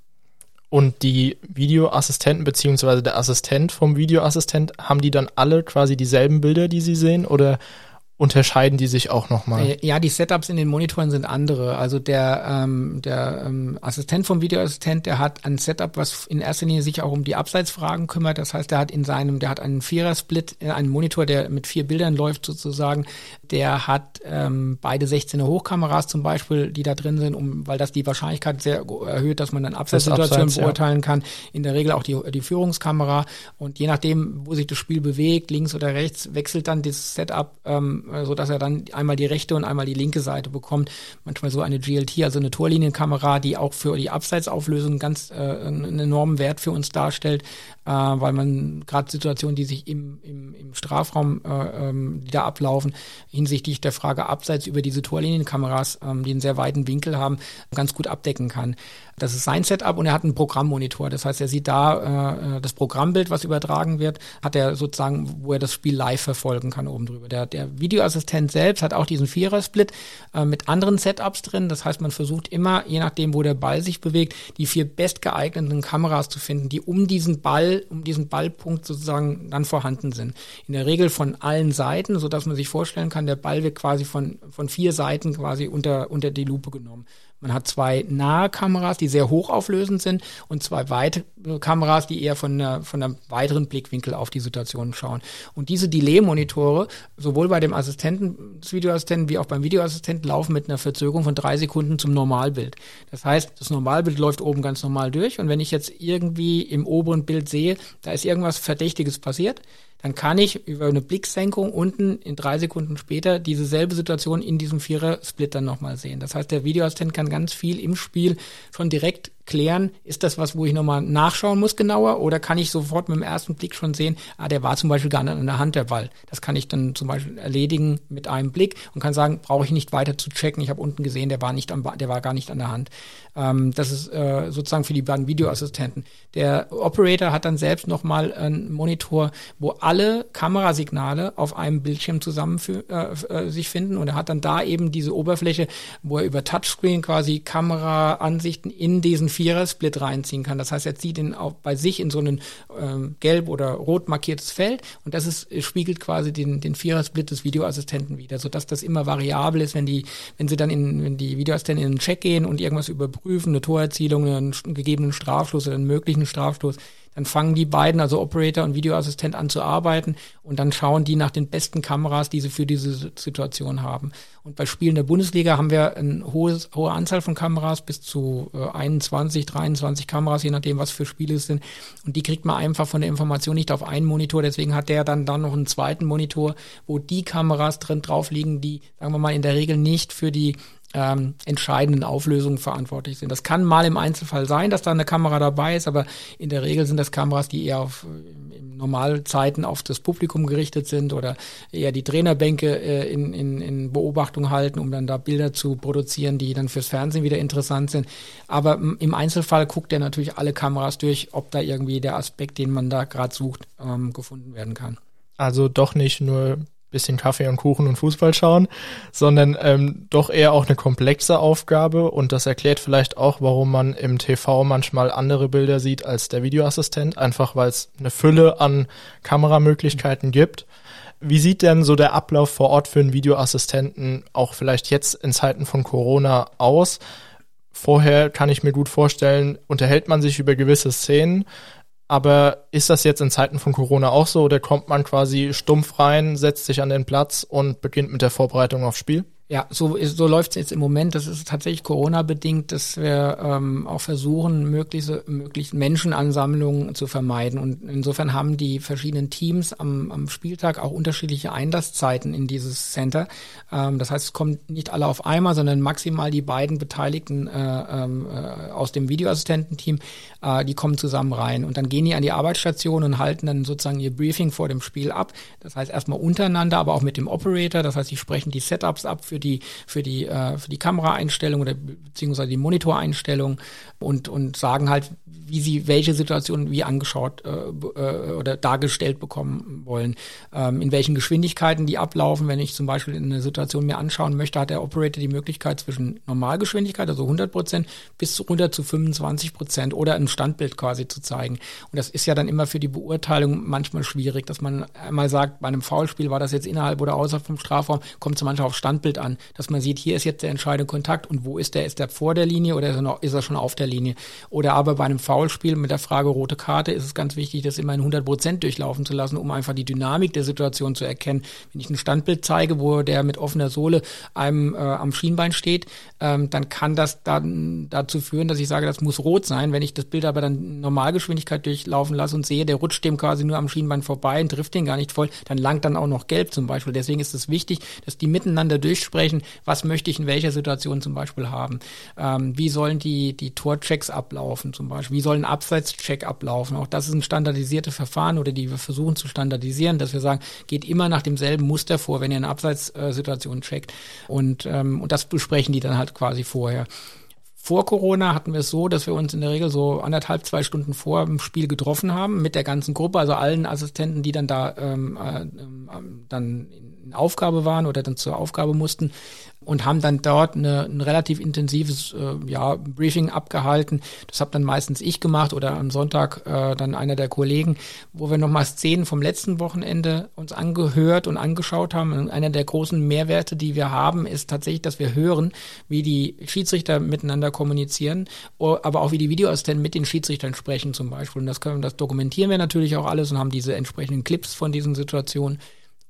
Und die Videoassistenten beziehungsweise der Assistent vom Videoassistent, haben die dann alle quasi dieselben Bilder, die sie sehen? Oder unterscheiden die sich auch nochmal?
Äh, ja, die Setups in den Monitoren sind andere. Also der, ähm, der ähm, Assistent vom Videoassistent, der hat ein Setup, was in erster Linie sich auch um die Abseitsfragen kümmert. Das heißt, der hat in seinem, der hat einen Vierer-Split, äh, einen Monitor, der mit vier Bildern läuft sozusagen. Der hat ähm, beide 16er Hochkameras zum Beispiel, die da drin sind, um, weil das die Wahrscheinlichkeit sehr erhöht, dass man dann Abseitssituationen Abseits, beurteilen ja. kann. In der Regel auch die, die Führungskamera. Und je nachdem, wo sich das Spiel bewegt, links oder rechts, wechselt dann das Setup ähm, so dass er dann einmal die rechte und einmal die linke Seite bekommt. Manchmal so eine GLT, also eine Torlinienkamera, die auch für die Abseitsauflösung ganz äh, einen enormen Wert für uns darstellt, äh, weil man gerade Situationen, die sich im, im, im Strafraum äh, ähm, die da ablaufen, hinsichtlich der Frage Abseits über diese Torlinienkameras, ähm, die einen sehr weiten Winkel haben, ganz gut abdecken kann. Das ist sein Setup und er hat einen Programmmonitor. Das heißt, er sieht da äh, das Programmbild, was übertragen wird, hat er sozusagen, wo er das Spiel live verfolgen kann oben drüber. Der, der Videoassistent selbst hat auch diesen Vierer-Split äh, mit anderen Setups drin. Das heißt, man versucht immer, je nachdem, wo der Ball sich bewegt, die vier bestgeeigneten Kameras zu finden, die um diesen Ball, um diesen Ballpunkt sozusagen dann vorhanden sind. In der Regel von allen Seiten, so dass man sich vorstellen kann, der Ball wird quasi von, von vier Seiten quasi unter, unter die Lupe genommen. Man hat zwei nahe Kameras, die sehr hochauflösend sind und zwei weite Kameras, die eher von, einer, von einem weiteren Blickwinkel auf die Situation schauen. Und diese Delay-Monitore, sowohl bei dem Assistenten, des Videoassistenten wie auch beim Videoassistenten, laufen mit einer Verzögerung von drei Sekunden zum Normalbild. Das heißt, das Normalbild läuft oben ganz normal durch und wenn ich jetzt irgendwie im oberen Bild sehe, da ist irgendwas Verdächtiges passiert, dann kann ich über eine Blicksenkung unten in drei Sekunden später dieselbe Situation in diesem Vierer-Split dann nochmal sehen. Das heißt, der Videoassistent kann ganz viel im Spiel schon direkt klären, ist das was, wo ich nochmal nachschauen muss genauer oder kann ich sofort mit dem ersten Blick schon sehen, ah, der war zum Beispiel gar nicht an der Hand, der Ball. Das kann ich dann zum Beispiel erledigen mit einem Blick und kann sagen, brauche ich nicht weiter zu checken. Ich habe unten gesehen, der war nicht am, der war gar nicht an der Hand. Ähm, das ist äh, sozusagen für die beiden Videoassistenten. Der Operator hat dann selbst nochmal einen Monitor, wo alle Kamerasignale auf einem Bildschirm zusammen äh, äh, sich finden und er hat dann da eben diese Oberfläche, wo er über Touchscreen quasi Kameraansichten in diesen Vierer-Split reinziehen kann. Das heißt, er zieht ihn auch bei sich in so ein ähm, gelb oder rot markiertes Feld und das ist, spiegelt quasi den, den Vierer-Split des Videoassistenten wieder, sodass das immer variabel ist, wenn die, wenn sie dann in, wenn die Videoassistenten in den Check gehen und irgendwas überprüfen, eine Torerzielung, einen gegebenen Strafschluss oder einen möglichen Strafstoß, Dann fangen die beiden, also Operator und Videoassistent, an zu arbeiten und dann schauen die nach den besten Kameras, die sie für diese Situation haben. Und bei Spielen der Bundesliga haben wir eine hohe, hohe Anzahl von Kameras, bis zu äh, 21, 23 Kameras, je nachdem, was für Spiele es sind. Und die kriegt man einfach von der Information nicht auf einen Monitor. Deswegen hat der dann, dann noch einen zweiten Monitor, wo die Kameras drin drauf liegen, die, sagen wir mal, in der Regel nicht für die ähm, entscheidenden Auflösungen verantwortlich sind. Das kann mal im Einzelfall sein, dass da eine Kamera dabei ist, aber in der Regel sind das Kameras, die eher auf in Normalzeiten auf das Publikum gerichtet sind oder eher die Trainerbänke äh, in, in, in Beobachtung halten, um dann da Bilder zu produzieren, die dann fürs Fernsehen wieder interessant sind. Aber im Einzelfall guckt er natürlich alle Kameras durch, ob da irgendwie der Aspekt, den man da gerade sucht, ähm, gefunden werden kann.
Also doch nicht nur bisschen Kaffee und Kuchen und Fußball schauen, sondern ähm, doch eher auch eine komplexe Aufgabe und das erklärt vielleicht auch, warum man im TV manchmal andere Bilder sieht als der Videoassistent, einfach weil es eine Fülle an Kameramöglichkeiten gibt. Wie sieht denn so der Ablauf vor Ort für einen Videoassistenten auch vielleicht jetzt in Zeiten von Corona aus? Vorher kann ich mir gut vorstellen, unterhält man sich über gewisse Szenen, aber ist das jetzt in Zeiten von Corona auch so oder kommt man quasi stumpf rein, setzt sich an den Platz und beginnt mit der Vorbereitung aufs Spiel?
Ja, so, so läuft es jetzt im Moment. Das ist tatsächlich Corona-bedingt, dass wir ähm, auch versuchen, möglichst, möglichst Menschenansammlungen zu vermeiden. Und insofern haben die verschiedenen Teams am, am Spieltag auch unterschiedliche Einlasszeiten in dieses Center. Ähm, das heißt, es kommen nicht alle auf einmal, sondern maximal die beiden Beteiligten äh, ähm, äh, aus dem Videoassistententeam, äh, die kommen zusammen rein. Und dann gehen die an die Arbeitsstation und halten dann sozusagen ihr Briefing vor dem Spiel ab. Das heißt erstmal untereinander, aber auch mit dem Operator. Das heißt, sie sprechen die Setups ab für die, für die, äh, für die Kameraeinstellung oder beziehungsweise die Monitoreinstellung und, und sagen halt, wie sie welche Situation wie angeschaut äh, äh, oder dargestellt bekommen wollen. Ähm, in welchen Geschwindigkeiten die ablaufen. Wenn ich zum Beispiel eine Situation mir anschauen möchte, hat der Operator die Möglichkeit zwischen Normalgeschwindigkeit, also 100 Prozent, bis runter zu 25 Prozent oder ein Standbild quasi zu zeigen. Und das ist ja dann immer für die Beurteilung manchmal schwierig, dass man einmal sagt, bei einem Foulspiel war das jetzt innerhalb oder außerhalb vom Strafraum, kommt es manchmal auf Standbild an, dass man sieht, hier ist jetzt der entscheidende Kontakt und wo ist der? Ist der vor der Linie oder ist er, noch, ist er schon auf der Linie? Oder aber bei einem Foulspiel mit der Frage rote Karte ist es ganz wichtig, das immer in 100 Prozent durchlaufen zu lassen, um einfach die Dynamik der Situation zu erkennen. Wenn ich ein Standbild zeige, wo der mit offener Sohle einem äh, am Schienbein steht, ähm, dann kann das dann dazu führen, dass ich sage, das muss rot sein. Wenn ich das Bild aber dann Normalgeschwindigkeit durchlaufen lasse und sehe, der rutscht dem quasi nur am Schienbein vorbei und trifft den gar nicht voll, dann langt dann auch noch gelb zum Beispiel. Deswegen ist es wichtig, dass die miteinander durchsprechen, was möchte ich in welcher Situation zum Beispiel haben. Ähm, wie sollen die, die Torchecks ablaufen zum Beispiel? Wie sollen Abseitscheck ablaufen? Auch das ist ein standardisiertes Verfahren oder die wir versuchen zu standardisieren, dass wir sagen, geht immer nach demselben Muster vor, wenn ihr eine Abseitssituation checkt. Und, ähm, und das besprechen die dann halt quasi vorher. Vor Corona hatten wir es so, dass wir uns in der Regel so anderthalb, zwei Stunden vor dem Spiel getroffen haben mit der ganzen Gruppe, also allen Assistenten, die dann da ähm, äh, ähm, dann in Aufgabe waren oder dann zur Aufgabe mussten und haben dann dort eine, ein relativ intensives äh, ja, Briefing abgehalten. Das habe dann meistens ich gemacht oder am Sonntag äh, dann einer der Kollegen, wo wir nochmal Szenen vom letzten Wochenende uns angehört und angeschaut haben. Und einer der großen Mehrwerte, die wir haben, ist tatsächlich, dass wir hören, wie die Schiedsrichter miteinander kommunizieren, aber auch wie die Videoassistenten mit den Schiedsrichtern sprechen zum Beispiel. Und das können, das dokumentieren wir natürlich auch alles und haben diese entsprechenden Clips von diesen Situationen.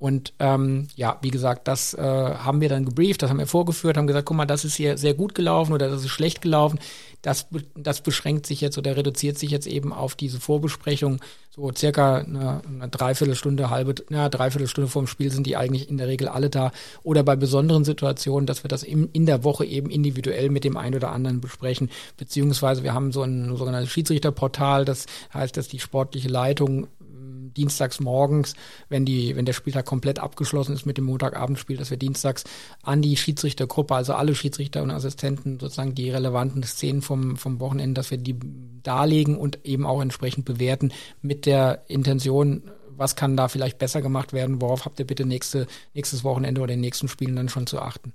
Und ähm, ja, wie gesagt, das äh, haben wir dann gebrieft, das haben wir vorgeführt, haben gesagt, guck mal, das ist hier sehr gut gelaufen oder das ist schlecht gelaufen. Das, das beschränkt sich jetzt oder reduziert sich jetzt eben auf diese Vorbesprechung. So circa eine, eine Dreiviertelstunde, halbe, ja, Dreiviertelstunde vorm Spiel sind die eigentlich in der Regel alle da. Oder bei besonderen Situationen, dass wir das im, in der Woche eben individuell mit dem einen oder anderen besprechen. Beziehungsweise wir haben so ein sogenanntes Schiedsrichterportal, das heißt, dass die sportliche Leitung dienstags morgens, wenn die, wenn der Spieltag komplett abgeschlossen ist mit dem Montagabendspiel, dass wir dienstags an die Schiedsrichtergruppe, also alle Schiedsrichter und Assistenten sozusagen die relevanten Szenen vom, vom Wochenende, dass wir die darlegen und eben auch entsprechend bewerten mit der Intention, was kann da vielleicht besser gemacht werden, worauf habt ihr bitte nächste, nächstes Wochenende oder den nächsten Spielen dann schon zu achten.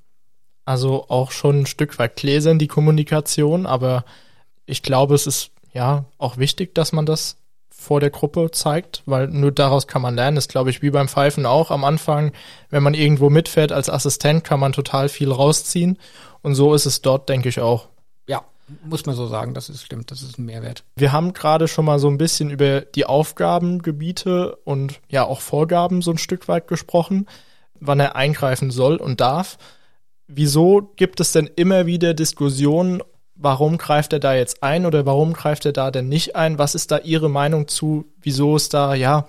Also auch schon ein Stück weit gläsern die Kommunikation, aber ich glaube, es ist ja auch wichtig, dass man das vor der Gruppe zeigt, weil nur daraus kann man lernen. Das glaube ich wie beim Pfeifen auch am Anfang, wenn man irgendwo mitfährt als Assistent, kann man total viel rausziehen. Und so ist es dort, denke ich auch.
Ja, Muss man so sagen, das ist stimmt, das ist ein Mehrwert.
Wir haben gerade schon mal so ein bisschen über die Aufgabengebiete und ja auch Vorgaben so ein Stück weit gesprochen, wann er eingreifen soll und darf. Wieso gibt es denn immer wieder Diskussionen, warum greift er da jetzt ein oder warum greift er da denn nicht ein? Was ist da Ihre Meinung zu, wieso es da ja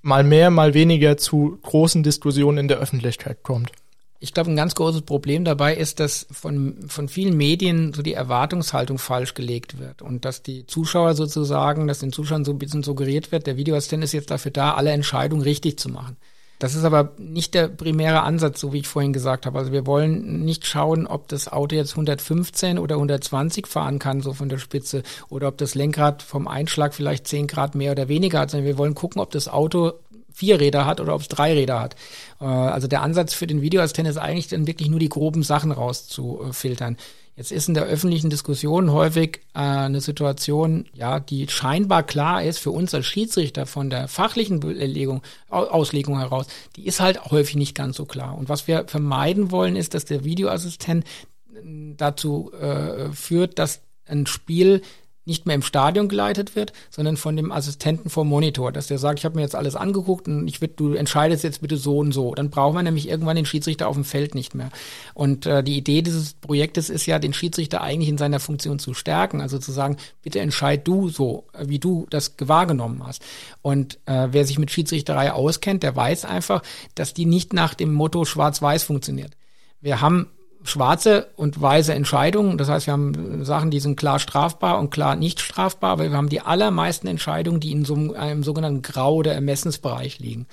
mal mehr, mal weniger zu großen Diskussionen in der Öffentlichkeit kommt?
Ich glaube, ein ganz großes Problem dabei ist, dass von, von vielen Medien so die Erwartungshaltung falsch gelegt wird und dass die Zuschauer sozusagen, dass den Zuschauern so ein bisschen suggeriert wird, der Videoassistent ist jetzt dafür da, alle Entscheidungen richtig zu machen. Das ist aber nicht der primäre Ansatz, so wie ich vorhin gesagt habe. Also wir wollen nicht schauen, ob das Auto jetzt 115 oder 120 fahren kann, so von der Spitze, oder ob das Lenkrad vom Einschlag vielleicht 10 Grad mehr oder weniger hat, sondern wir wollen gucken, ob das Auto vier Räder hat oder ob es drei Räder hat. Äh, also der Ansatz für den Videoassistent ist eigentlich dann wirklich nur die groben Sachen rauszufiltern. Jetzt ist in der öffentlichen Diskussion häufig äh, eine Situation, ja, die scheinbar klar ist für uns als Schiedsrichter von der fachlichen Belegung, Auslegung heraus, die ist halt häufig nicht ganz so klar. Und was wir vermeiden wollen, ist, dass der Videoassistent äh, dazu äh, führt, dass ein Spiel nicht mehr im Stadion geleitet wird, sondern von dem Assistenten vom Monitor, dass der sagt, ich habe mir jetzt alles angeguckt und ich will, du entscheidest jetzt bitte so und so. Dann brauchen wir nämlich irgendwann den Schiedsrichter auf dem Feld nicht mehr. Und äh, die Idee dieses Projektes ist ja, den Schiedsrichter eigentlich in seiner Funktion zu stärken, also zu sagen, bitte entscheid du so, wie du das wahrgenommen hast. Und äh, wer sich mit Schiedsrichterei auskennt, der weiß einfach, dass die nicht nach dem Motto Schwarz-Weiß funktioniert. Wir haben schwarze und weiße Entscheidungen. Das heißt, wir haben Sachen, die sind klar strafbar und klar nicht strafbar, aber wir haben die allermeisten Entscheidungen, die in so einem sogenannten Grau- oder Ermessensbereich liegen.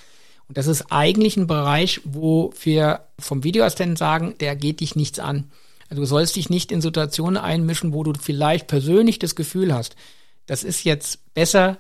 Und das ist eigentlich ein Bereich, wo wir vom Videoassistenten sagen, der geht dich nichts an. Also du sollst dich nicht in Situationen einmischen, wo du vielleicht persönlich das Gefühl hast, das ist jetzt besser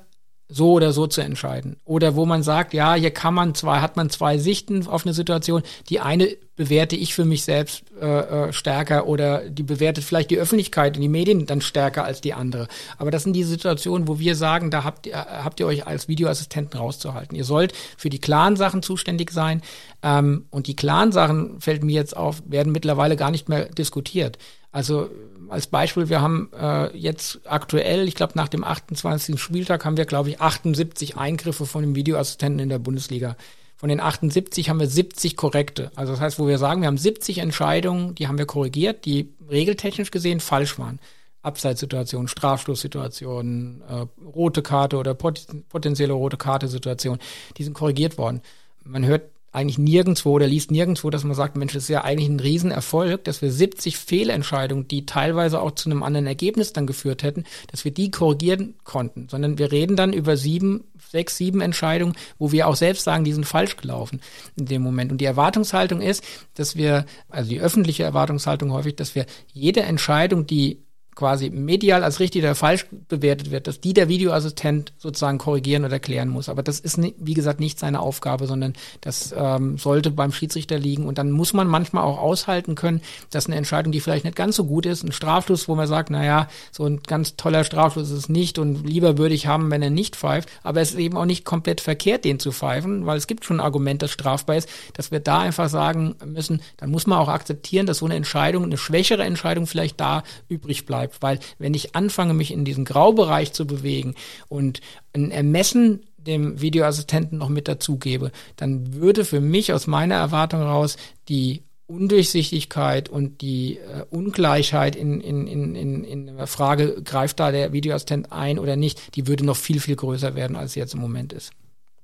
so oder so zu entscheiden. Oder wo man sagt, ja, hier kann man zwei, hat man zwei Sichten auf eine Situation. Die eine bewerte ich für mich selbst äh, äh, stärker oder die bewertet vielleicht die Öffentlichkeit und die Medien dann stärker als die andere. Aber das sind die Situationen, wo wir sagen, da habt ihr, habt ihr euch als Videoassistenten rauszuhalten. Ihr sollt für die klaren Sachen zuständig sein. Ähm, und die klaren Sachen, fällt mir jetzt auf, werden mittlerweile gar nicht mehr diskutiert. Also als Beispiel, wir haben äh, jetzt aktuell, ich glaube nach dem 28. Spieltag haben wir, glaube ich, 78 Eingriffe von dem Videoassistenten in der Bundesliga. Von den 78 haben wir 70 korrekte. Also das heißt, wo wir sagen, wir haben 70 Entscheidungen, die haben wir korrigiert, die regeltechnisch gesehen falsch waren. Abseitssituationen, Strafstoßsituationen, äh, rote Karte oder potenzielle rote Karte Situation, die sind korrigiert worden. Man hört eigentlich nirgendwo oder liest nirgendwo, dass man sagt, Mensch, das ist ja eigentlich ein Riesenerfolg, dass wir 70 Fehlentscheidungen, die teilweise auch zu einem anderen Ergebnis dann geführt hätten, dass wir die korrigieren konnten, sondern wir reden dann über sieben, sechs, sieben Entscheidungen, wo wir auch selbst sagen, die sind falsch gelaufen in dem Moment. Und die Erwartungshaltung ist, dass wir, also die öffentliche Erwartungshaltung häufig, dass wir jede Entscheidung, die quasi medial als richtig oder falsch bewertet wird, dass die der Videoassistent sozusagen korrigieren oder erklären muss. Aber das ist, wie gesagt, nicht seine Aufgabe, sondern das ähm, sollte beim Schiedsrichter liegen. Und dann muss man manchmal auch aushalten können, dass eine Entscheidung, die vielleicht nicht ganz so gut ist, ein Strafschluss, wo man sagt, na ja, so ein ganz toller Strafschluss ist es nicht und lieber würde ich haben, wenn er nicht pfeift. Aber es ist eben auch nicht komplett verkehrt, den zu pfeifen, weil es gibt schon ein Argument, das strafbar ist, dass wir da einfach sagen müssen, dann muss man auch akzeptieren, dass so eine Entscheidung, eine schwächere Entscheidung vielleicht da übrig bleibt bleibt. Weil wenn ich anfange, mich in diesem Graubereich zu bewegen und ein Ermessen dem Videoassistenten noch mit dazugebe, dann würde für mich aus meiner Erwartung heraus die Undurchsichtigkeit und die äh, Ungleichheit in, in, in, in, in der Frage, greift da der Videoassistent ein oder nicht, die würde noch viel, viel größer werden, als sie jetzt im Moment ist.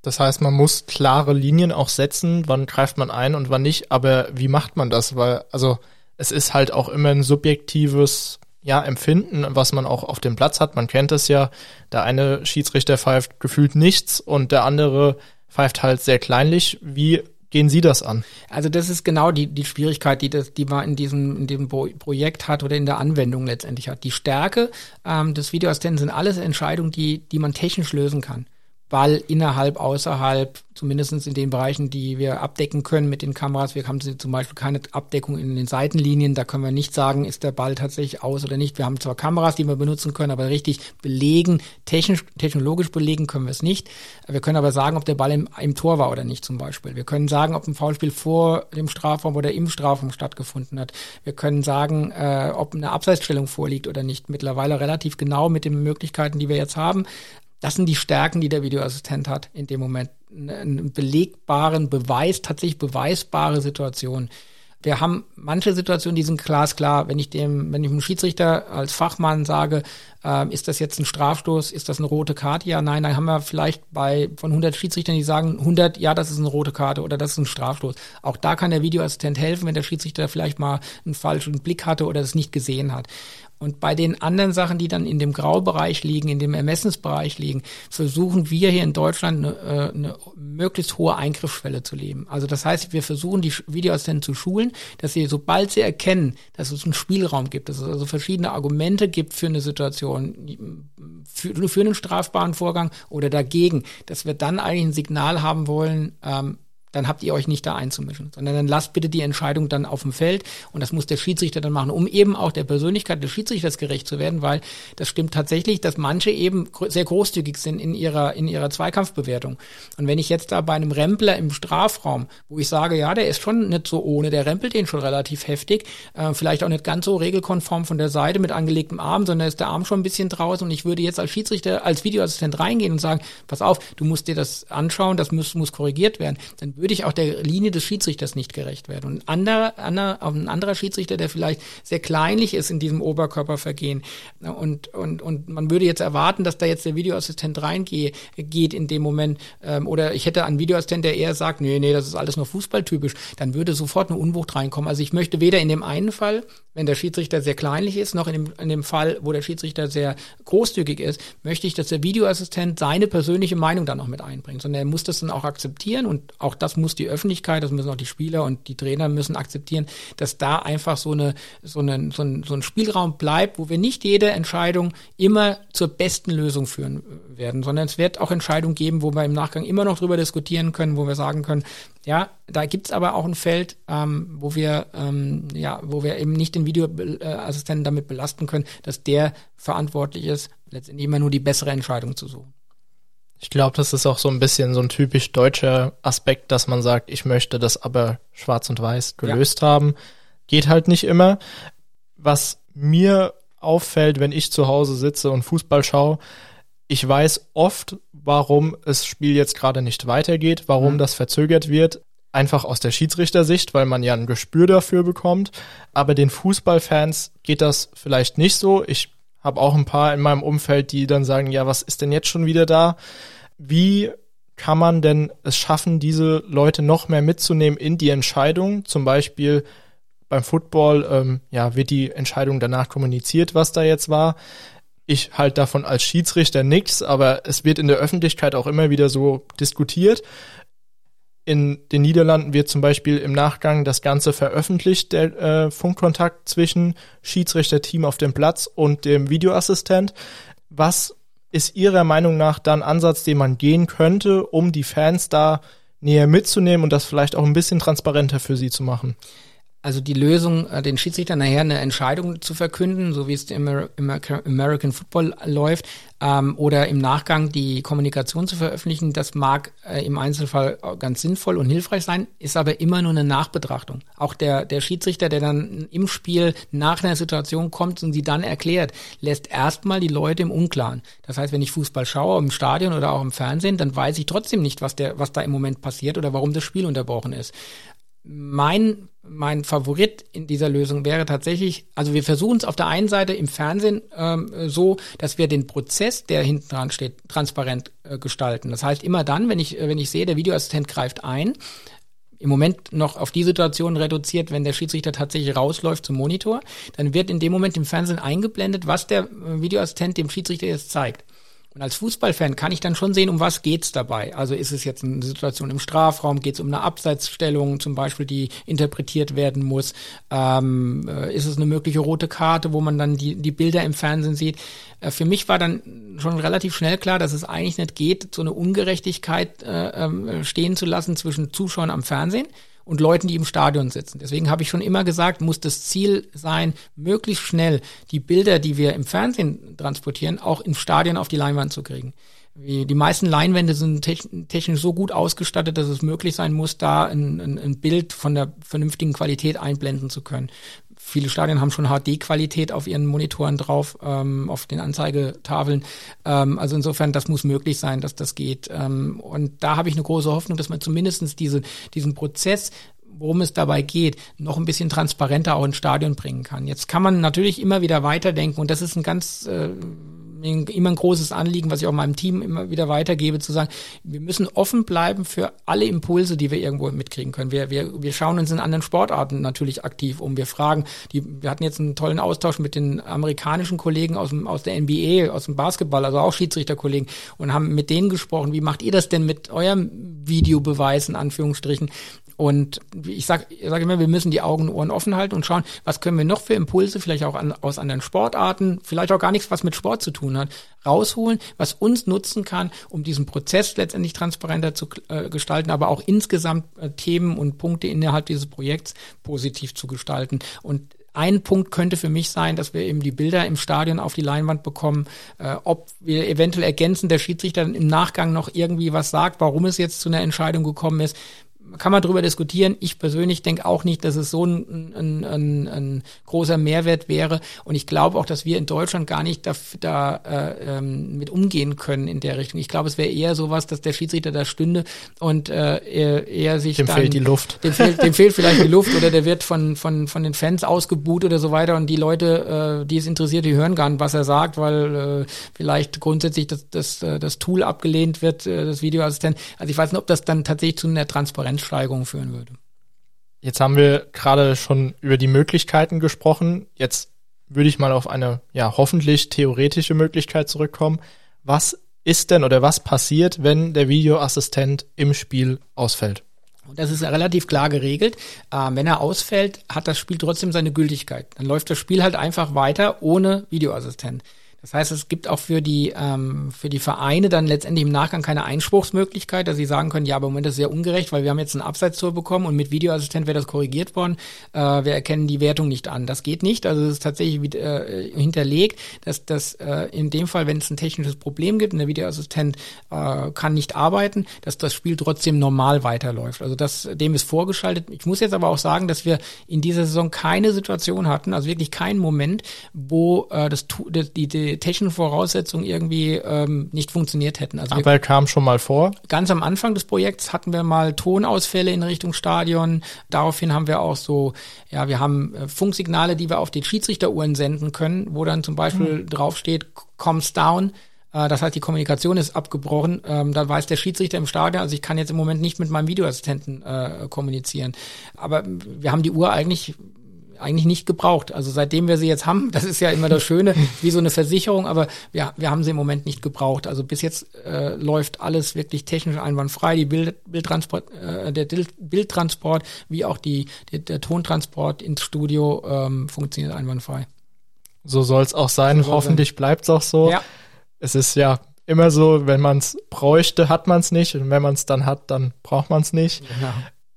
Das heißt, man muss klare Linien auch setzen, wann greift man ein und wann nicht, aber wie macht man das? Weil, also, es ist halt auch immer ein subjektives ja, Empfinden, was man auch auf dem Platz hat. Man kennt es ja, der eine Schiedsrichter pfeift gefühlt nichts und der andere pfeift halt sehr kleinlich. Wie gehen Sie das an?
Also das ist genau die, die Schwierigkeit, die, das, die man in diesem, in diesem Projekt hat oder in der Anwendung letztendlich hat. Die Stärke ähm, des Videoassistenten sind alles Entscheidungen, die, die man technisch lösen kann. Ball innerhalb, außerhalb, zumindestens in den Bereichen, die wir abdecken können mit den Kameras. Wir haben zum Beispiel keine Abdeckung in den Seitenlinien. Da können wir nicht sagen, ist der Ball tatsächlich aus oder nicht. Wir haben zwar Kameras, die wir benutzen können, aber richtig belegen, technisch, technologisch belegen können wir es nicht. Wir können aber sagen, ob der Ball im, im Tor war oder nicht zum Beispiel. Wir können sagen, ob ein Foulspiel vor dem Strafraum oder im Strafraum stattgefunden hat. Wir können sagen, äh, ob eine Abseitsstellung vorliegt oder nicht. Mittlerweile relativ genau mit den Möglichkeiten, die wir jetzt haben. Das sind die Stärken, die der Videoassistent hat in dem Moment. Einen belegbaren Beweis, tatsächlich beweisbare Situation. Wir haben manche Situationen, die sind glasklar. Wenn ich dem, wenn ich dem Schiedsrichter als Fachmann sage, äh, ist das jetzt ein Strafstoß, ist das eine rote Karte? Ja, nein, dann haben wir vielleicht bei von 100 Schiedsrichtern, die sagen 100, ja, das ist eine rote Karte oder das ist ein Strafstoß. Auch da kann der Videoassistent helfen, wenn der Schiedsrichter vielleicht mal einen falschen Blick hatte oder es nicht gesehen hat. Und bei den anderen Sachen, die dann in dem Graubereich liegen, in dem Ermessensbereich liegen, versuchen wir hier in Deutschland eine, äh, eine möglichst hohe Eingriffsschwelle zu leben. Also das heißt, wir versuchen die Videoassistenten zu schulen, dass sie, sobald sie erkennen, dass es einen Spielraum gibt, dass es also verschiedene Argumente gibt für eine Situation, für, für einen strafbaren Vorgang oder dagegen, dass wir dann eigentlich ein Signal haben wollen, ähm, dann habt ihr euch nicht da einzumischen, sondern dann lasst bitte die Entscheidung dann auf dem Feld und das muss der Schiedsrichter dann machen, um eben auch der Persönlichkeit des Schiedsrichters gerecht zu werden, weil das stimmt tatsächlich, dass manche eben sehr großzügig sind in ihrer in ihrer Zweikampfbewertung. Und wenn ich jetzt da bei einem Rempler im Strafraum, wo ich sage, ja, der ist schon nicht so ohne, der rempelt den schon relativ heftig, äh, vielleicht auch nicht ganz so regelkonform von der Seite mit angelegtem Arm, sondern ist der Arm schon ein bisschen draußen und ich würde jetzt als Schiedsrichter, als Videoassistent reingehen und sagen, pass auf, du musst dir das anschauen, das muss, muss korrigiert werden, dann würde würde ich auch der Linie des Schiedsrichters nicht gerecht werden. Und ein anderer, anderer, ein anderer Schiedsrichter, der vielleicht sehr kleinlich ist in diesem Oberkörpervergehen und, und, und man würde jetzt erwarten, dass da jetzt der Videoassistent reingeht geht in dem Moment ähm, oder ich hätte einen Videoassistent, der eher sagt, nee, nee, das ist alles nur fußballtypisch, dann würde sofort eine Unwucht reinkommen. Also ich möchte weder in dem einen Fall, wenn der Schiedsrichter sehr kleinlich ist, noch in dem, in dem Fall, wo der Schiedsrichter sehr großzügig ist, möchte ich, dass der Videoassistent seine persönliche Meinung dann noch mit einbringt, sondern er muss das dann auch akzeptieren und auch das muss die Öffentlichkeit, das müssen auch die Spieler und die Trainer müssen akzeptieren, dass da einfach so eine so, eine, so, ein, so ein Spielraum bleibt, wo wir nicht jede Entscheidung immer zur besten Lösung führen werden, sondern es wird auch Entscheidungen geben, wo wir im Nachgang immer noch drüber diskutieren können, wo wir sagen können, ja, da gibt's aber auch ein Feld, ähm, wo wir ähm, ja, wo wir eben nicht den Videoassistenten damit belasten können, dass der verantwortlich ist, letztendlich immer nur die bessere Entscheidung zu suchen.
Ich glaube, das ist auch so ein bisschen so ein typisch deutscher Aspekt, dass man sagt, ich möchte das aber schwarz und weiß gelöst ja. haben. Geht halt nicht immer. Was mir auffällt, wenn ich zu Hause sitze und Fußball schaue, ich weiß oft, warum das Spiel jetzt gerade nicht weitergeht, warum mhm. das verzögert wird. Einfach aus der Schiedsrichtersicht, weil man ja ein Gespür dafür bekommt. Aber den Fußballfans geht das vielleicht nicht so. Ich habe auch ein paar in meinem Umfeld, die dann sagen, ja, was ist denn jetzt schon wieder da? Wie kann man denn es schaffen, diese Leute noch mehr mitzunehmen in die Entscheidung? Zum Beispiel beim Football, ähm, ja, wird die Entscheidung danach kommuniziert, was da jetzt war. Ich halte davon als Schiedsrichter nichts, aber es wird in der Öffentlichkeit auch immer wieder so diskutiert. In den Niederlanden wird zum Beispiel im Nachgang das Ganze veröffentlicht, der äh, Funkkontakt zwischen Schiedsrichterteam auf dem Platz und dem Videoassistent. Was ist Ihrer Meinung nach dann Ansatz, den man gehen könnte, um die Fans da näher mitzunehmen und das vielleicht auch ein bisschen transparenter für sie zu machen?
Also die Lösung, äh, den Schiedsrichter nachher eine Entscheidung zu verkünden, so wie es im American Football läuft, ähm, oder im Nachgang die Kommunikation zu veröffentlichen, das mag äh, im Einzelfall ganz sinnvoll und hilfreich sein, ist aber immer nur eine Nachbetrachtung. Auch der, der Schiedsrichter, der dann im Spiel nach einer Situation kommt und sie dann erklärt, lässt erstmal die Leute im Unklaren. Das heißt, wenn ich Fußball schaue, im Stadion oder auch im Fernsehen, dann weiß ich trotzdem nicht, was, der, was da im Moment passiert oder warum das Spiel unterbrochen ist mein, mein Favorit in dieser Lösung wäre tatsächlich, also wir versuchen es auf der einen Seite im Fernsehen ähm, so, dass wir den Prozess, der hinten dran steht, transparent äh, gestalten. Das heißt, immer dann, wenn ich, wenn ich sehe, der Videoassistent greift ein, im Moment noch auf die Situation reduziert, wenn der Schiedsrichter tatsächlich rausläuft zum Monitor, dann wird in dem Moment im Fernsehen eingeblendet, was der äh, Videoassistent dem Schiedsrichter jetzt zeigt. Und als Fußballfan kann ich dann schon sehen, um was geht's dabei. Also ist es jetzt eine Situation im Strafraum, geht es um eine Abseitsstellung zum Beispiel, die interpretiert werden muss. Ähm, äh, ist es eine mögliche rote Karte, wo man dann die, die Bilder im Fernsehen sieht. Äh, für mich war dann schon relativ schnell klar, dass es eigentlich nicht geht, so eine Ungerechtigkeit äh, ähm, stehen zu lassen zwischen Zuschauern am Fernsehen und Leuten, die im Stadion sitzen. Deswegen habe ich schon immer gesagt, muss das Ziel sein, möglichst schnell die Bilder, die wir im Fernsehen transportieren, auch im Stadion auf die Leinwand zu kriegen. Die meisten Leinwände sind technisch so gut ausgestattet, dass es möglich sein muss, da ein, ein, Bild von der vernünftigen Qualität einblenden zu können. Viele Stadien haben schon HD-Qualität auf ihren Monitoren drauf, ähm, auf den Anzeigetafeln. Ähm, also insofern, das muss möglich sein, dass das geht. Ähm, und da habe ich eine große Hoffnung, dass man zumindestens diese, diesen Prozess worum es dabei geht, noch ein bisschen transparenter auch ins Stadion bringen kann. Jetzt kann man natürlich immer wieder weiterdenken und das ist ein ganz äh, immer ein großes Anliegen, was ich auch meinem Team immer wieder weitergebe, zu sagen, wir müssen offen bleiben für alle Impulse, die wir irgendwo mitkriegen können. Wir, wir, wir schauen uns in anderen Sportarten natürlich aktiv um. Wir fragen, die, wir hatten jetzt einen tollen Austausch mit den amerikanischen Kollegen aus, dem, aus der NBA, aus dem Basketball, also auch Schiedsrichterkollegen und haben mit denen gesprochen, wie macht ihr das denn mit eurem Videobeweis in Anführungsstrichen? Und ich sage sag immer, wir müssen die Augen und Ohren offen halten und schauen, was können wir noch für Impulse, vielleicht auch an, aus anderen Sportarten, vielleicht auch gar nichts, was mit Sport zu tun hat, rausholen, was uns nutzen kann, um diesen Prozess letztendlich transparenter zu äh, gestalten, aber auch insgesamt äh, Themen und Punkte innerhalb dieses Projekts positiv zu gestalten. Und ein Punkt könnte für mich sein, dass wir eben die Bilder im Stadion auf die Leinwand bekommen, äh, ob wir eventuell ergänzen, der Schiedsrichter im Nachgang noch irgendwie was sagt, warum es jetzt zu einer Entscheidung gekommen ist kann man darüber diskutieren. Ich persönlich denke auch nicht, dass es so ein, ein, ein, ein großer Mehrwert wäre. Und ich glaube auch, dass wir in Deutschland gar nicht da, da äh, ähm, mit umgehen können in der Richtung. Ich glaube, es wäre eher sowas, dass der Schiedsrichter da stünde und äh, er, er sich
dem
dann,
fehlt die Luft.
Dem fehlt, dem fehlt vielleicht die Luft oder der wird von von von den Fans ausgebuht oder so weiter und die Leute, äh, die es interessiert, die hören gar nicht, was er sagt, weil äh, vielleicht grundsätzlich das das, äh, das Tool abgelehnt wird, äh, das Videoassistent. Also ich weiß nicht, ob das dann tatsächlich zu einer Transparenz Preissteigerung führen würde.
Jetzt haben wir gerade schon über die Möglichkeiten gesprochen. Jetzt würde ich mal auf eine ja hoffentlich theoretische Möglichkeit zurückkommen. Was ist denn oder was passiert, wenn der Videoassistent im Spiel ausfällt?
Das ist relativ klar geregelt. Äh, wenn er ausfällt, hat das Spiel trotzdem seine Gültigkeit. Dann läuft das Spiel halt einfach weiter ohne Videoassistent. Das heißt, es gibt auch für die, ähm, für die Vereine dann letztendlich im Nachgang keine Einspruchsmöglichkeit, dass sie sagen können, ja, aber im Moment ist es sehr ungerecht, weil wir haben jetzt einen Abseitstor bekommen und mit Videoassistent wäre das korrigiert worden. Äh, wir erkennen die Wertung nicht an. Das geht nicht. Also es ist tatsächlich äh, hinterlegt, dass das äh, in dem Fall, wenn es ein technisches Problem gibt und der Videoassistent äh, kann nicht arbeiten, dass das Spiel trotzdem normal weiterläuft. Also das, dem ist vorgeschaltet. Ich muss jetzt aber auch sagen, dass wir in dieser Saison keine Situation hatten, also wirklich keinen Moment, wo äh, das, die, die technischen Voraussetzungen irgendwie ähm, nicht funktioniert hätten.
Also Aber er kam schon mal vor.
Ganz am Anfang des Projekts hatten wir mal Tonausfälle in Richtung Stadion. Daraufhin haben wir auch so, ja, wir haben äh, Funksignale, die wir auf die Schiedsrichteruhren senden können, wo dann zum Beispiel mhm. draufsteht, comes down. Äh, das heißt, die Kommunikation ist abgebrochen. Ähm, da weiß der Schiedsrichter im Stadion, also ich kann jetzt im Moment nicht mit meinem Videoassistenten äh, kommunizieren. Aber wir haben die Uhr eigentlich eigentlich nicht gebraucht. Also seitdem wir sie jetzt haben, das ist ja immer das Schöne, wie so eine Versicherung, aber wir, wir haben sie im Moment nicht gebraucht. Also bis jetzt äh, läuft alles wirklich technisch einwandfrei. Die Bild, Bildtransport, äh, der Bildtransport wie auch die, der, der Tontransport ins Studio ähm, funktioniert einwandfrei.
So soll es auch sein. So Hoffentlich bleibt es auch so. Ja. Es ist ja immer so, wenn man es bräuchte, hat man es nicht. Und wenn man es dann hat, dann braucht man es nicht. Ja.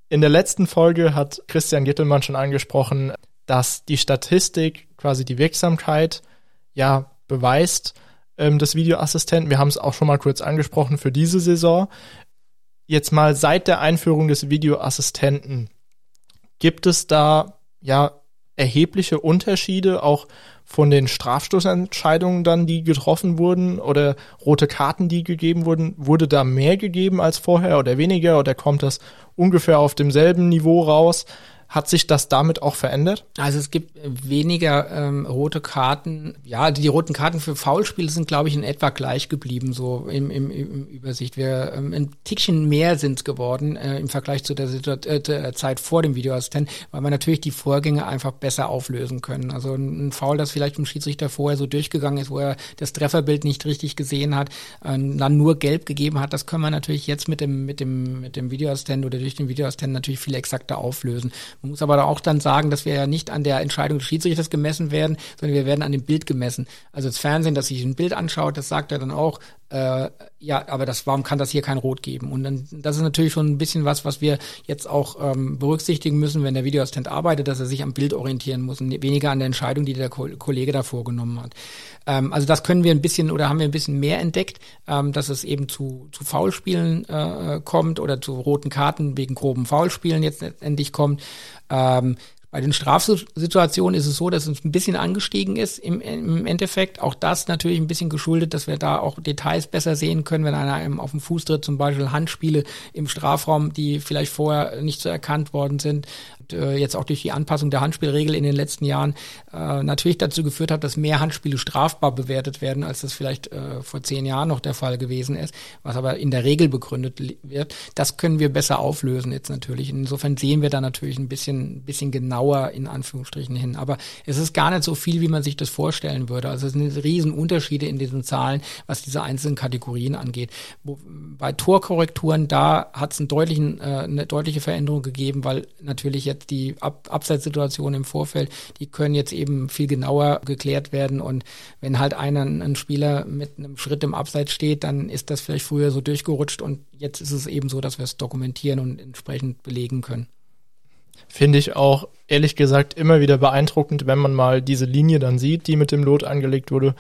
In der letzten Folge hat Christian Gittelmann schon angesprochen, dass die Statistik quasi die Wirksamkeit ja beweist ähm, des Videoassistenten. Wir haben es auch schon mal kurz angesprochen für diese Saison. Jetzt mal seit der Einführung des Videoassistenten gibt es da ja erhebliche Unterschiede auch von den Strafstoßentscheidungen dann, die getroffen wurden oder rote Karten, die gegeben wurden, wurde da mehr gegeben als vorher oder weniger oder kommt das ungefähr auf demselben Niveau raus? Hat sich das damit auch verändert?
Also es gibt weniger ähm, rote Karten. Ja, die roten Karten für Foulspiele sind, glaube ich, in etwa gleich geblieben, so im, im, im Übersicht. Wir ähm, ein Tickchen mehr sind geworden äh, im Vergleich zu der, äh, der Zeit vor dem Videoassistent, weil man natürlich die Vorgänge einfach besser auflösen können. Also ein Foul, das vielleicht vom Schiedsrichter vorher so durchgegangen ist, wo er das Trefferbild nicht richtig gesehen hat, äh, dann nur gelb gegeben hat, das können wir natürlich jetzt mit dem mit dem mit dem Videoassistent oder durch den Videoassistent natürlich viel exakter auflösen. Man muss aber auch dann sagen, dass wir ja nicht an der Entscheidung des Schiedsrichters gemessen werden, sondern wir werden an dem Bild gemessen. Also das Fernsehen, das sich ein Bild anschaut, das sagt er dann auch, äh, ja, aber das, warum kann das hier kein Rot geben? Und dann, das ist natürlich schon ein bisschen was, was wir jetzt auch ähm, berücksichtigen müssen, wenn der Videoassistent arbeitet, dass er sich am Bild orientieren muss und weniger an der Entscheidung, die der Ko Kollege da vorgenommen hat. Ähm, also das können wir ein bisschen oder haben wir ein bisschen mehr entdeckt, ähm, dass es eben zu, zu Foulspielen äh, kommt oder zu roten Karten wegen groben Foulspielen jetzt letztendlich kommt. Ähm, bei den Strafsituationen ist es so, dass es ein bisschen angestiegen ist im, im Endeffekt. Auch das natürlich ein bisschen geschuldet, dass wir da auch Details besser sehen können, wenn einer einem auf den Fuß tritt, zum Beispiel Handspiele im Strafraum, die vielleicht vorher nicht so erkannt worden sind äh, jetzt auch durch die Anpassung der Handspielregel in den letzten Jahren äh, natürlich dazu geführt hat, dass mehr Handspiele strafbar bewertet werden, als das vielleicht äh, vor zehn Jahren noch der Fall gewesen ist, was aber in der Regel begründet wird. Das können wir besser auflösen jetzt natürlich. Insofern sehen wir da natürlich ein bisschen, bisschen genauer in Anführungsstrichen hin. Aber es ist gar nicht so viel, wie man sich das vorstellen würde. Also es sind riesen Unterschiede in diesen Zahlen, was diese einzelnen Kategorien angeht. Wo, bei Torkorrekturen, da hat es einen deutlichen, äh, eine deutliche Veränderung gegeben, weil natürlich jetzt jetzt die Ab Abseitssituationen im Vorfeld, die können jetzt eben viel genauer geklärt werden. Und wenn halt einer, ein Spieler mit einem Schritt im Abseits steht, dann ist das vielleicht früher so durchgerutscht und jetzt ist es eben so, dass wir es dokumentieren und entsprechend belegen können.
Finde ich auch ehrlich gesagt immer wieder beeindruckend, wenn man mal diese Linie dann sieht, die mit dem Lot angelegt wurde.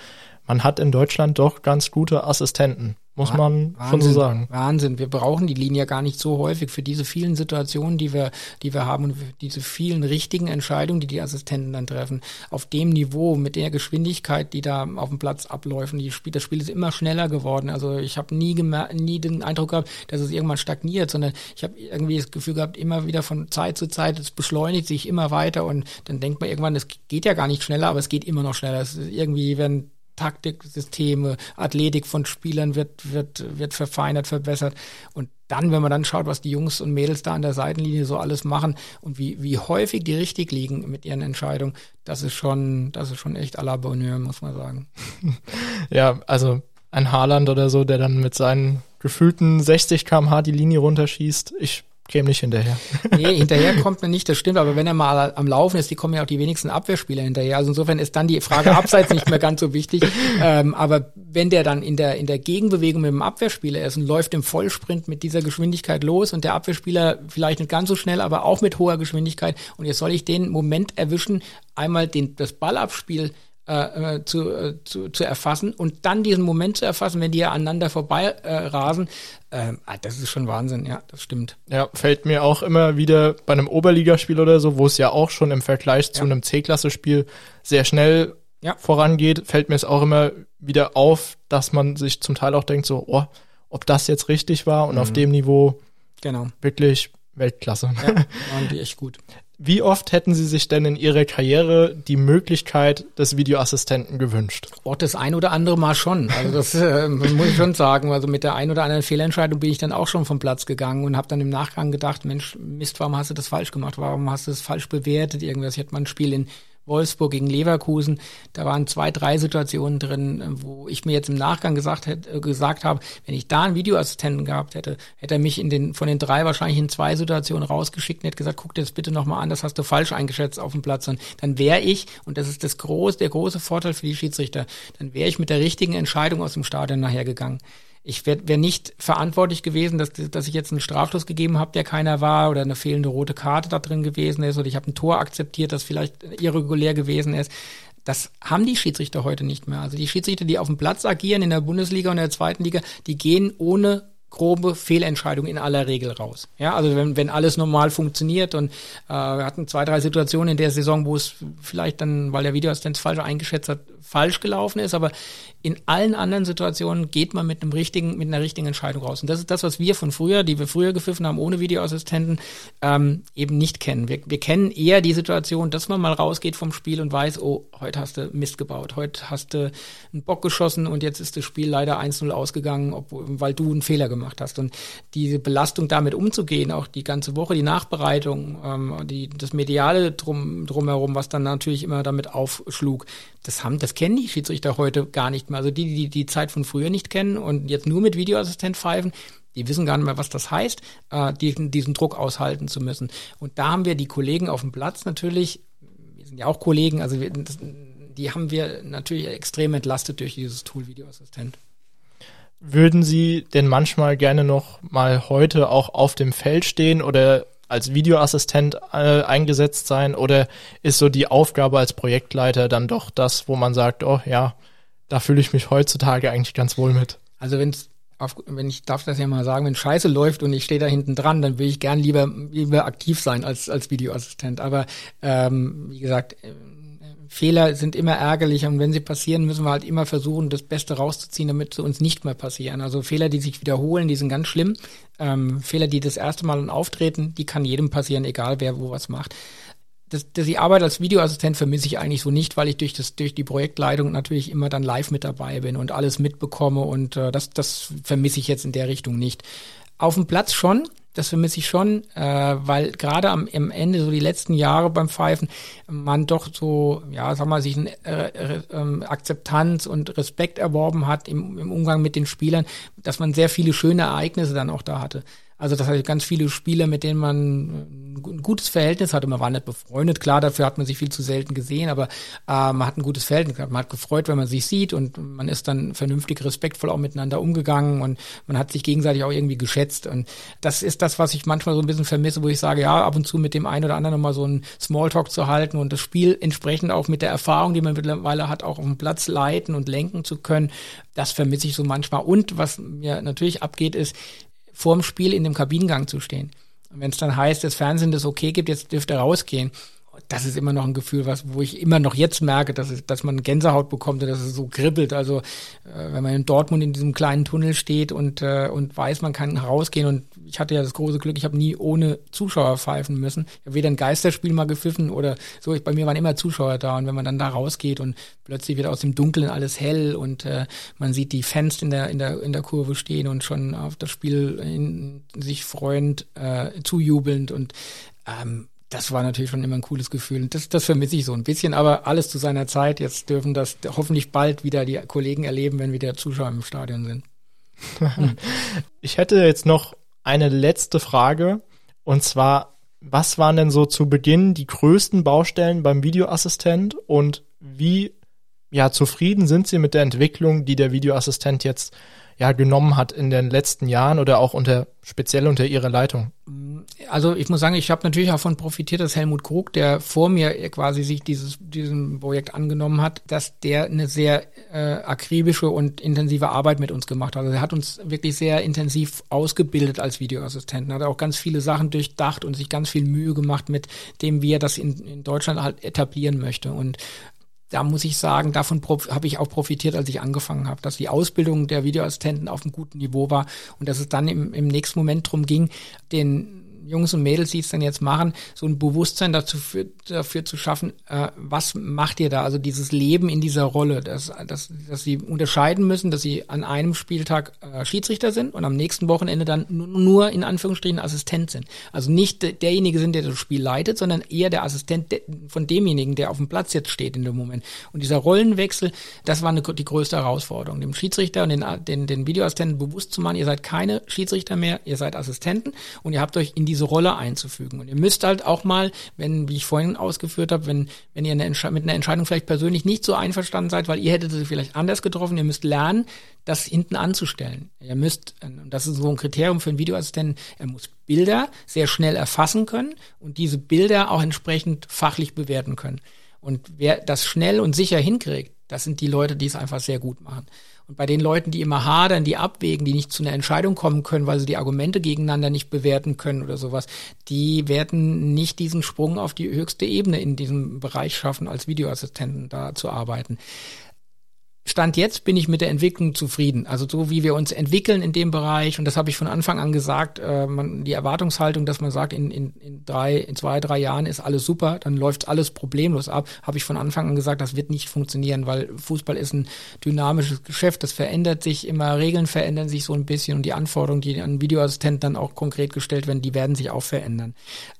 Man hat in Deutschland doch ganz gute Assistenten muss man Wahnsinn, schon so sagen.
Wahnsinn. Wir brauchen die Linie gar nicht so häufig für diese vielen Situationen, die wir, die wir haben und diese vielen richtigen Entscheidungen, die die Assistenten dann treffen. Auf dem Niveau, mit der Geschwindigkeit, die da auf dem Platz abläuft. Die Spiel, das Spiel ist immer schneller geworden. Also ich habe nie, nie den Eindruck gehabt, dass es irgendwann stagniert, sondern ich habe irgendwie das Gefühl gehabt, immer wieder von Zeit zu Zeit, es beschleunigt sich immer weiter und dann denkt man irgendwann, es geht ja gar nicht schneller, aber es geht immer noch schneller. Es ist irgendwie werden Taktiksysteme, Athletik von Spielern wird, wird, wird verfeinert, verbessert. Und dann, wenn man dann schaut, was die Jungs und Mädels da an der Seitenlinie so alles machen und wie, wie häufig die richtig liegen mit ihren Entscheidungen, das ist schon, das ist schon echt à la Bonheur, muss man sagen.
Ja, also ein Haaland oder so, der dann mit seinen gefühlten 60 kmh die Linie runterschießt. Ich käme nicht hinterher.
Nee, hinterher kommt man nicht, das stimmt, aber wenn er mal am Laufen ist, die kommen ja auch die wenigsten Abwehrspieler hinterher. Also insofern ist dann die Frage abseits nicht mehr ganz so wichtig. Ähm, aber wenn der dann in der, in der Gegenbewegung mit dem Abwehrspieler ist und läuft im Vollsprint mit dieser Geschwindigkeit los und der Abwehrspieler vielleicht nicht ganz so schnell, aber auch mit hoher Geschwindigkeit und jetzt soll ich den Moment erwischen, einmal den, das Ballabspiel äh, äh, zu, äh, zu, zu erfassen und dann diesen Moment zu erfassen, wenn die ja aneinander vorbei äh, rasen, äh, das ist schon Wahnsinn, ja, das stimmt.
Ja, fällt mir auch immer wieder bei einem Oberligaspiel oder so, wo es ja auch schon im Vergleich ja. zu einem C-Klasse-Spiel sehr schnell ja. vorangeht, fällt mir es auch immer wieder auf, dass man sich zum Teil auch denkt, so, oh, ob das jetzt richtig war und mhm. auf dem Niveau genau. wirklich Weltklasse. Ja,
waren die echt gut.
Wie oft hätten Sie sich denn in Ihrer Karriere die Möglichkeit des Videoassistenten gewünscht?
Oh, das ein oder andere Mal schon. Also das äh, muss ich schon sagen. Also mit der ein oder anderen Fehlentscheidung bin ich dann auch schon vom Platz gegangen und habe dann im Nachgang gedacht, Mensch, Mist, warum hast du das falsch gemacht? Warum hast du es falsch bewertet? Irgendwas. Hätte mal ein Spiel in Wolfsburg gegen Leverkusen. Da waren zwei, drei Situationen drin, wo ich mir jetzt im Nachgang gesagt, hätte, äh, gesagt habe, wenn ich da einen Videoassistenten gehabt hätte, hätte er mich in den, von den drei wahrscheinlich in zwei Situationen rausgeschickt und hätte gesagt, guck dir das bitte nochmal an, das hast du falsch eingeschätzt auf dem Platz. Und dann wäre ich, und das ist das große, der große Vorteil für die Schiedsrichter, dann wäre ich mit der richtigen Entscheidung aus dem Stadion nachher gegangen ich wäre wär nicht verantwortlich gewesen, dass, dass ich jetzt einen Strafschluss gegeben habe, der keiner war, oder eine fehlende rote Karte da drin gewesen ist, oder ich habe ein Tor akzeptiert, das vielleicht irregulär gewesen ist. Das haben die Schiedsrichter heute nicht mehr. Also die Schiedsrichter, die auf dem Platz agieren in der Bundesliga und in der zweiten Liga, die gehen ohne grobe Fehlentscheidung in aller Regel raus. Ja, also wenn, wenn alles normal funktioniert und äh, wir hatten zwei, drei Situationen in der Saison, wo es vielleicht dann, weil der Videoassistent falsch eingeschätzt hat, falsch gelaufen ist, aber in allen anderen Situationen geht man mit einem richtigen, mit einer richtigen Entscheidung raus. Und das ist das, was wir von früher, die wir früher gepfiffen haben, ohne Videoassistenten, ähm, eben nicht kennen. Wir, wir kennen eher die Situation, dass man mal rausgeht vom Spiel und weiß, oh, heute hast du Mist gebaut, heute hast du einen Bock geschossen und jetzt ist das Spiel leider 1-0 ausgegangen, obwohl, weil du einen Fehler gemacht hast. Und diese Belastung damit umzugehen, auch die ganze Woche, die Nachbereitung, ähm, die, das Mediale drum, drumherum, was dann natürlich immer damit aufschlug, das haben, das kennen die Schiedsrichter heute gar nicht mehr. Also die, die die Zeit von früher nicht kennen und jetzt nur mit Videoassistent pfeifen, die wissen gar nicht mehr, was das heißt, äh, diesen, diesen Druck aushalten zu müssen. Und da haben wir die Kollegen auf dem Platz natürlich, wir sind ja auch Kollegen, also wir, das, die haben wir natürlich extrem entlastet durch dieses Tool Videoassistent.
Würden Sie denn manchmal gerne noch mal heute auch auf dem Feld stehen oder als Videoassistent äh, eingesetzt sein oder ist so die Aufgabe als Projektleiter dann doch das, wo man sagt, oh ja, da fühle ich mich heutzutage eigentlich ganz wohl mit?
Also wenn's auf, wenn ich darf das ja mal sagen, wenn Scheiße läuft und ich stehe da hinten dran, dann will ich gern lieber lieber aktiv sein als als Videoassistent. Aber ähm, wie gesagt, Fehler sind immer ärgerlich und wenn sie passieren, müssen wir halt immer versuchen, das Beste rauszuziehen, damit sie uns nicht mehr passieren. Also Fehler, die sich wiederholen, die sind ganz schlimm. Ähm, Fehler, die das erste Mal auftreten, die kann jedem passieren, egal wer wo was macht. Das, das, die Arbeit als Videoassistent vermisse ich eigentlich so nicht, weil ich durch das durch die Projektleitung natürlich immer dann live mit dabei bin und alles mitbekomme und äh, das das vermisse ich jetzt in der Richtung nicht. Auf dem Platz schon, das vermisse ich schon, äh, weil gerade am, am Ende, so die letzten Jahre beim Pfeifen, man doch so, ja, sag mal, sich eine äh, äh, Akzeptanz und Respekt erworben hat im, im Umgang mit den Spielern, dass man sehr viele schöne Ereignisse dann auch da hatte. Also das heißt, ganz viele Spieler, mit denen man ein gutes Verhältnis hatte. Man war nicht befreundet, klar, dafür hat man sich viel zu selten gesehen, aber äh, man hat ein gutes Verhältnis gehabt. Man hat gefreut, wenn man sich sieht und man ist dann vernünftig, respektvoll auch miteinander umgegangen und man hat sich gegenseitig auch irgendwie geschätzt. Und das ist das, was ich manchmal so ein bisschen vermisse, wo ich sage, ja, ab und zu mit dem einen oder anderen nochmal so einen Smalltalk zu halten und das Spiel entsprechend auch mit der Erfahrung, die man mittlerweile hat, auch auf dem Platz leiten und lenken zu können. Das vermisse ich so manchmal. Und was mir natürlich abgeht, ist, vorm Spiel in dem Kabinengang zu stehen. Und wenn es dann heißt, das Fernsehen das okay gibt, jetzt dürft ihr rausgehen, das ist immer noch ein Gefühl, was, wo ich immer noch jetzt merke, dass, es, dass man Gänsehaut bekommt und dass es so kribbelt. Also äh, wenn man in Dortmund in diesem kleinen Tunnel steht und, äh, und weiß, man kann rausgehen und ich hatte ja das große Glück, ich habe nie ohne Zuschauer pfeifen müssen. Ich habe weder ein Geisterspiel mal gepfiffen oder so. Ich, bei mir waren immer Zuschauer da und wenn man dann da rausgeht und plötzlich wird aus dem Dunkeln alles hell und äh, man sieht die Fans in der in der in der Kurve stehen und schon auf das Spiel in, sich freuend äh, zujubelnd und ähm, das war natürlich schon immer ein cooles Gefühl. Und das, das vermisse ich so ein bisschen, aber alles zu seiner Zeit. Jetzt dürfen das hoffentlich bald wieder die Kollegen erleben, wenn wieder Zuschauer im Stadion sind.
ich hätte jetzt noch eine letzte Frage. Und zwar, was waren denn so zu Beginn die größten Baustellen beim Videoassistent und wie ja, zufrieden sind Sie mit der Entwicklung, die der Videoassistent jetzt ja genommen hat in den letzten Jahren oder auch unter speziell unter Ihrer Leitung?
Also ich muss sagen, ich habe natürlich davon profitiert, dass Helmut Krug, der vor mir quasi sich dieses diesem Projekt angenommen hat, dass der eine sehr äh, akribische und intensive Arbeit mit uns gemacht hat. Also er hat uns wirklich sehr intensiv ausgebildet als Videoassistenten, hat auch ganz viele Sachen durchdacht und sich ganz viel Mühe gemacht, mit dem wir das in, in Deutschland halt etablieren möchte. Und da muss ich sagen, davon habe ich auch profitiert, als ich angefangen habe, dass die Ausbildung der Videoassistenten auf einem guten Niveau war und dass es dann im, im nächsten Moment drum ging, den Jungs und Mädels, die es dann jetzt machen, so ein Bewusstsein dazu für, dafür zu schaffen, äh, was macht ihr da? Also dieses Leben in dieser Rolle, dass, dass, dass sie unterscheiden müssen, dass sie an einem Spieltag äh, Schiedsrichter sind und am nächsten Wochenende dann nur in Anführungsstrichen Assistent sind. Also nicht derjenige sind, der das Spiel leitet, sondern eher der Assistent von demjenigen, der auf dem Platz jetzt steht in dem Moment. Und dieser Rollenwechsel, das war eine, die größte Herausforderung, dem Schiedsrichter und den, den, den Videoassistenten bewusst zu machen, ihr seid keine Schiedsrichter mehr, ihr seid Assistenten und ihr habt euch in diese diese Rolle einzufügen. Und ihr müsst halt auch mal, wenn, wie ich vorhin ausgeführt habe, wenn, wenn ihr eine mit einer Entscheidung vielleicht persönlich nicht so einverstanden seid, weil ihr hättet sie vielleicht anders getroffen, ihr müsst lernen, das hinten anzustellen. Ihr müsst, und das ist so ein Kriterium für einen Videoassistenten, er muss Bilder sehr schnell erfassen können und diese Bilder auch entsprechend fachlich bewerten können. Und wer das schnell und sicher hinkriegt, das sind die Leute, die es einfach sehr gut machen. Und bei den Leuten, die immer hadern, die abwägen, die nicht zu einer Entscheidung kommen können, weil sie die Argumente gegeneinander nicht bewerten können oder sowas, die werden nicht diesen Sprung auf die höchste Ebene in diesem Bereich schaffen, als Videoassistenten da zu arbeiten. Stand jetzt bin ich mit der Entwicklung zufrieden. Also so wie wir uns entwickeln in dem Bereich, und das habe ich von Anfang an gesagt, äh, man, die Erwartungshaltung, dass man sagt, in, in, in drei, in zwei, drei Jahren ist alles super, dann läuft alles problemlos ab, habe ich von Anfang an gesagt, das wird nicht funktionieren, weil Fußball ist ein dynamisches Geschäft, das verändert sich immer, Regeln verändern sich so ein bisschen und die Anforderungen, die an Videoassistent dann auch konkret gestellt werden, die werden sich auch verändern.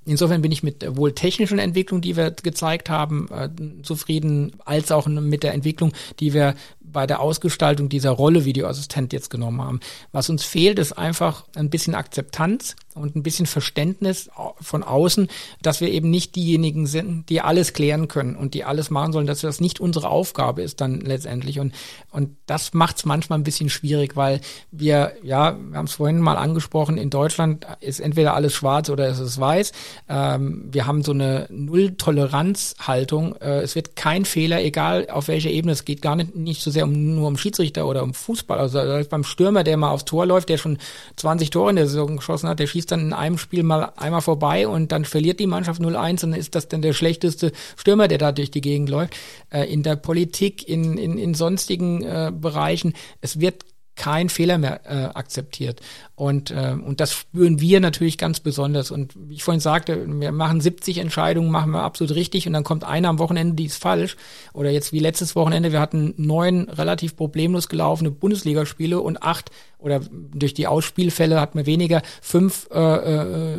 Insofern bin ich mit wohl technischen Entwicklungen, die wir gezeigt haben, äh, zufrieden, als auch mit der Entwicklung, die wir bei der Ausgestaltung dieser Rolle Videoassistent jetzt genommen haben. Was uns fehlt, ist einfach ein bisschen Akzeptanz und ein bisschen Verständnis von außen, dass wir eben nicht diejenigen sind, die alles klären können und die alles machen sollen, dass das nicht unsere Aufgabe ist dann letztendlich. Und, und das macht es manchmal ein bisschen schwierig, weil wir, ja, wir haben es vorhin mal angesprochen, in Deutschland ist entweder alles schwarz oder es ist weiß. Ähm, wir haben so eine Null-Toleranz-Haltung. Äh, es wird kein Fehler, egal auf welcher Ebene, es geht gar nicht, nicht so sehr um, nur um Schiedsrichter oder um Fußball. Also beim Stürmer, der mal aufs Tor läuft, der schon 20 Tore in der Saison geschossen hat, der schießt dann in einem Spiel mal einmal vorbei und dann verliert die Mannschaft 0-1 und dann ist das dann der schlechteste Stürmer, der da durch die Gegend läuft. Äh, in der Politik, in, in, in sonstigen äh, Bereichen, es wird kein Fehler mehr äh, akzeptiert. Und, äh, und das spüren wir natürlich ganz besonders. Und wie ich vorhin sagte, wir machen 70 Entscheidungen, machen wir absolut richtig und dann kommt eine am Wochenende, die ist falsch. Oder jetzt wie letztes Wochenende, wir hatten neun relativ problemlos gelaufene Bundesligaspiele und acht oder durch die Ausspielfälle hatten wir weniger fünf äh, äh,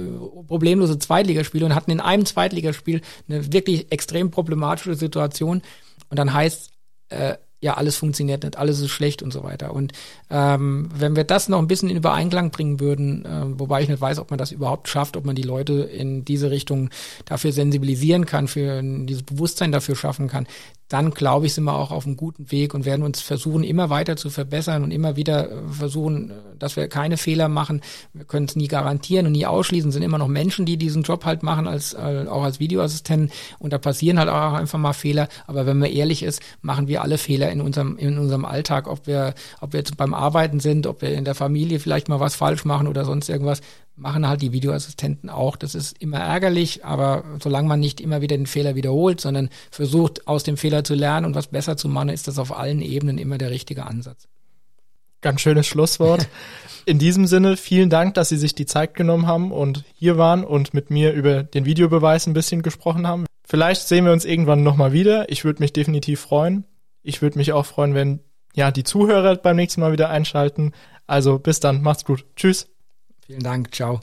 problemlose Zweitligaspiele und hatten in einem Zweitligaspiel eine wirklich extrem problematische Situation. Und dann heißt äh, ja, alles funktioniert nicht, alles ist schlecht und so weiter. Und ähm, wenn wir das noch ein bisschen in Übereinklang bringen würden, äh, wobei ich nicht weiß, ob man das überhaupt schafft, ob man die Leute in diese Richtung dafür sensibilisieren kann, für dieses Bewusstsein dafür schaffen kann, dann glaube ich, sind wir auch auf einem guten Weg und werden uns versuchen, immer weiter zu verbessern und immer wieder äh, versuchen, äh, dass wir keine Fehler machen. Wir können es nie garantieren und nie ausschließen. Es sind immer noch Menschen, die diesen Job halt machen, als äh, auch als Videoassistenten. Und da passieren halt auch einfach mal Fehler. Aber wenn man ehrlich ist, machen wir alle Fehler in unserem in unserem Alltag, ob wir ob wir jetzt beim Arbeiten sind, ob wir in der Familie vielleicht mal was falsch machen oder sonst irgendwas machen halt die Videoassistenten auch. Das ist immer ärgerlich, aber solange man nicht immer wieder den Fehler wiederholt, sondern versucht, aus dem Fehler zu lernen und was besser zu machen, ist das auf allen Ebenen immer der richtige Ansatz.
Ganz schönes Schlusswort. In diesem Sinne, vielen Dank, dass Sie sich die Zeit genommen haben und hier waren und mit mir über den Videobeweis ein bisschen gesprochen haben. Vielleicht sehen wir uns irgendwann nochmal wieder. Ich würde mich definitiv freuen. Ich würde mich auch freuen, wenn ja die Zuhörer beim nächsten Mal wieder einschalten. Also bis dann, macht's gut. Tschüss.
Vielen Dank, ciao.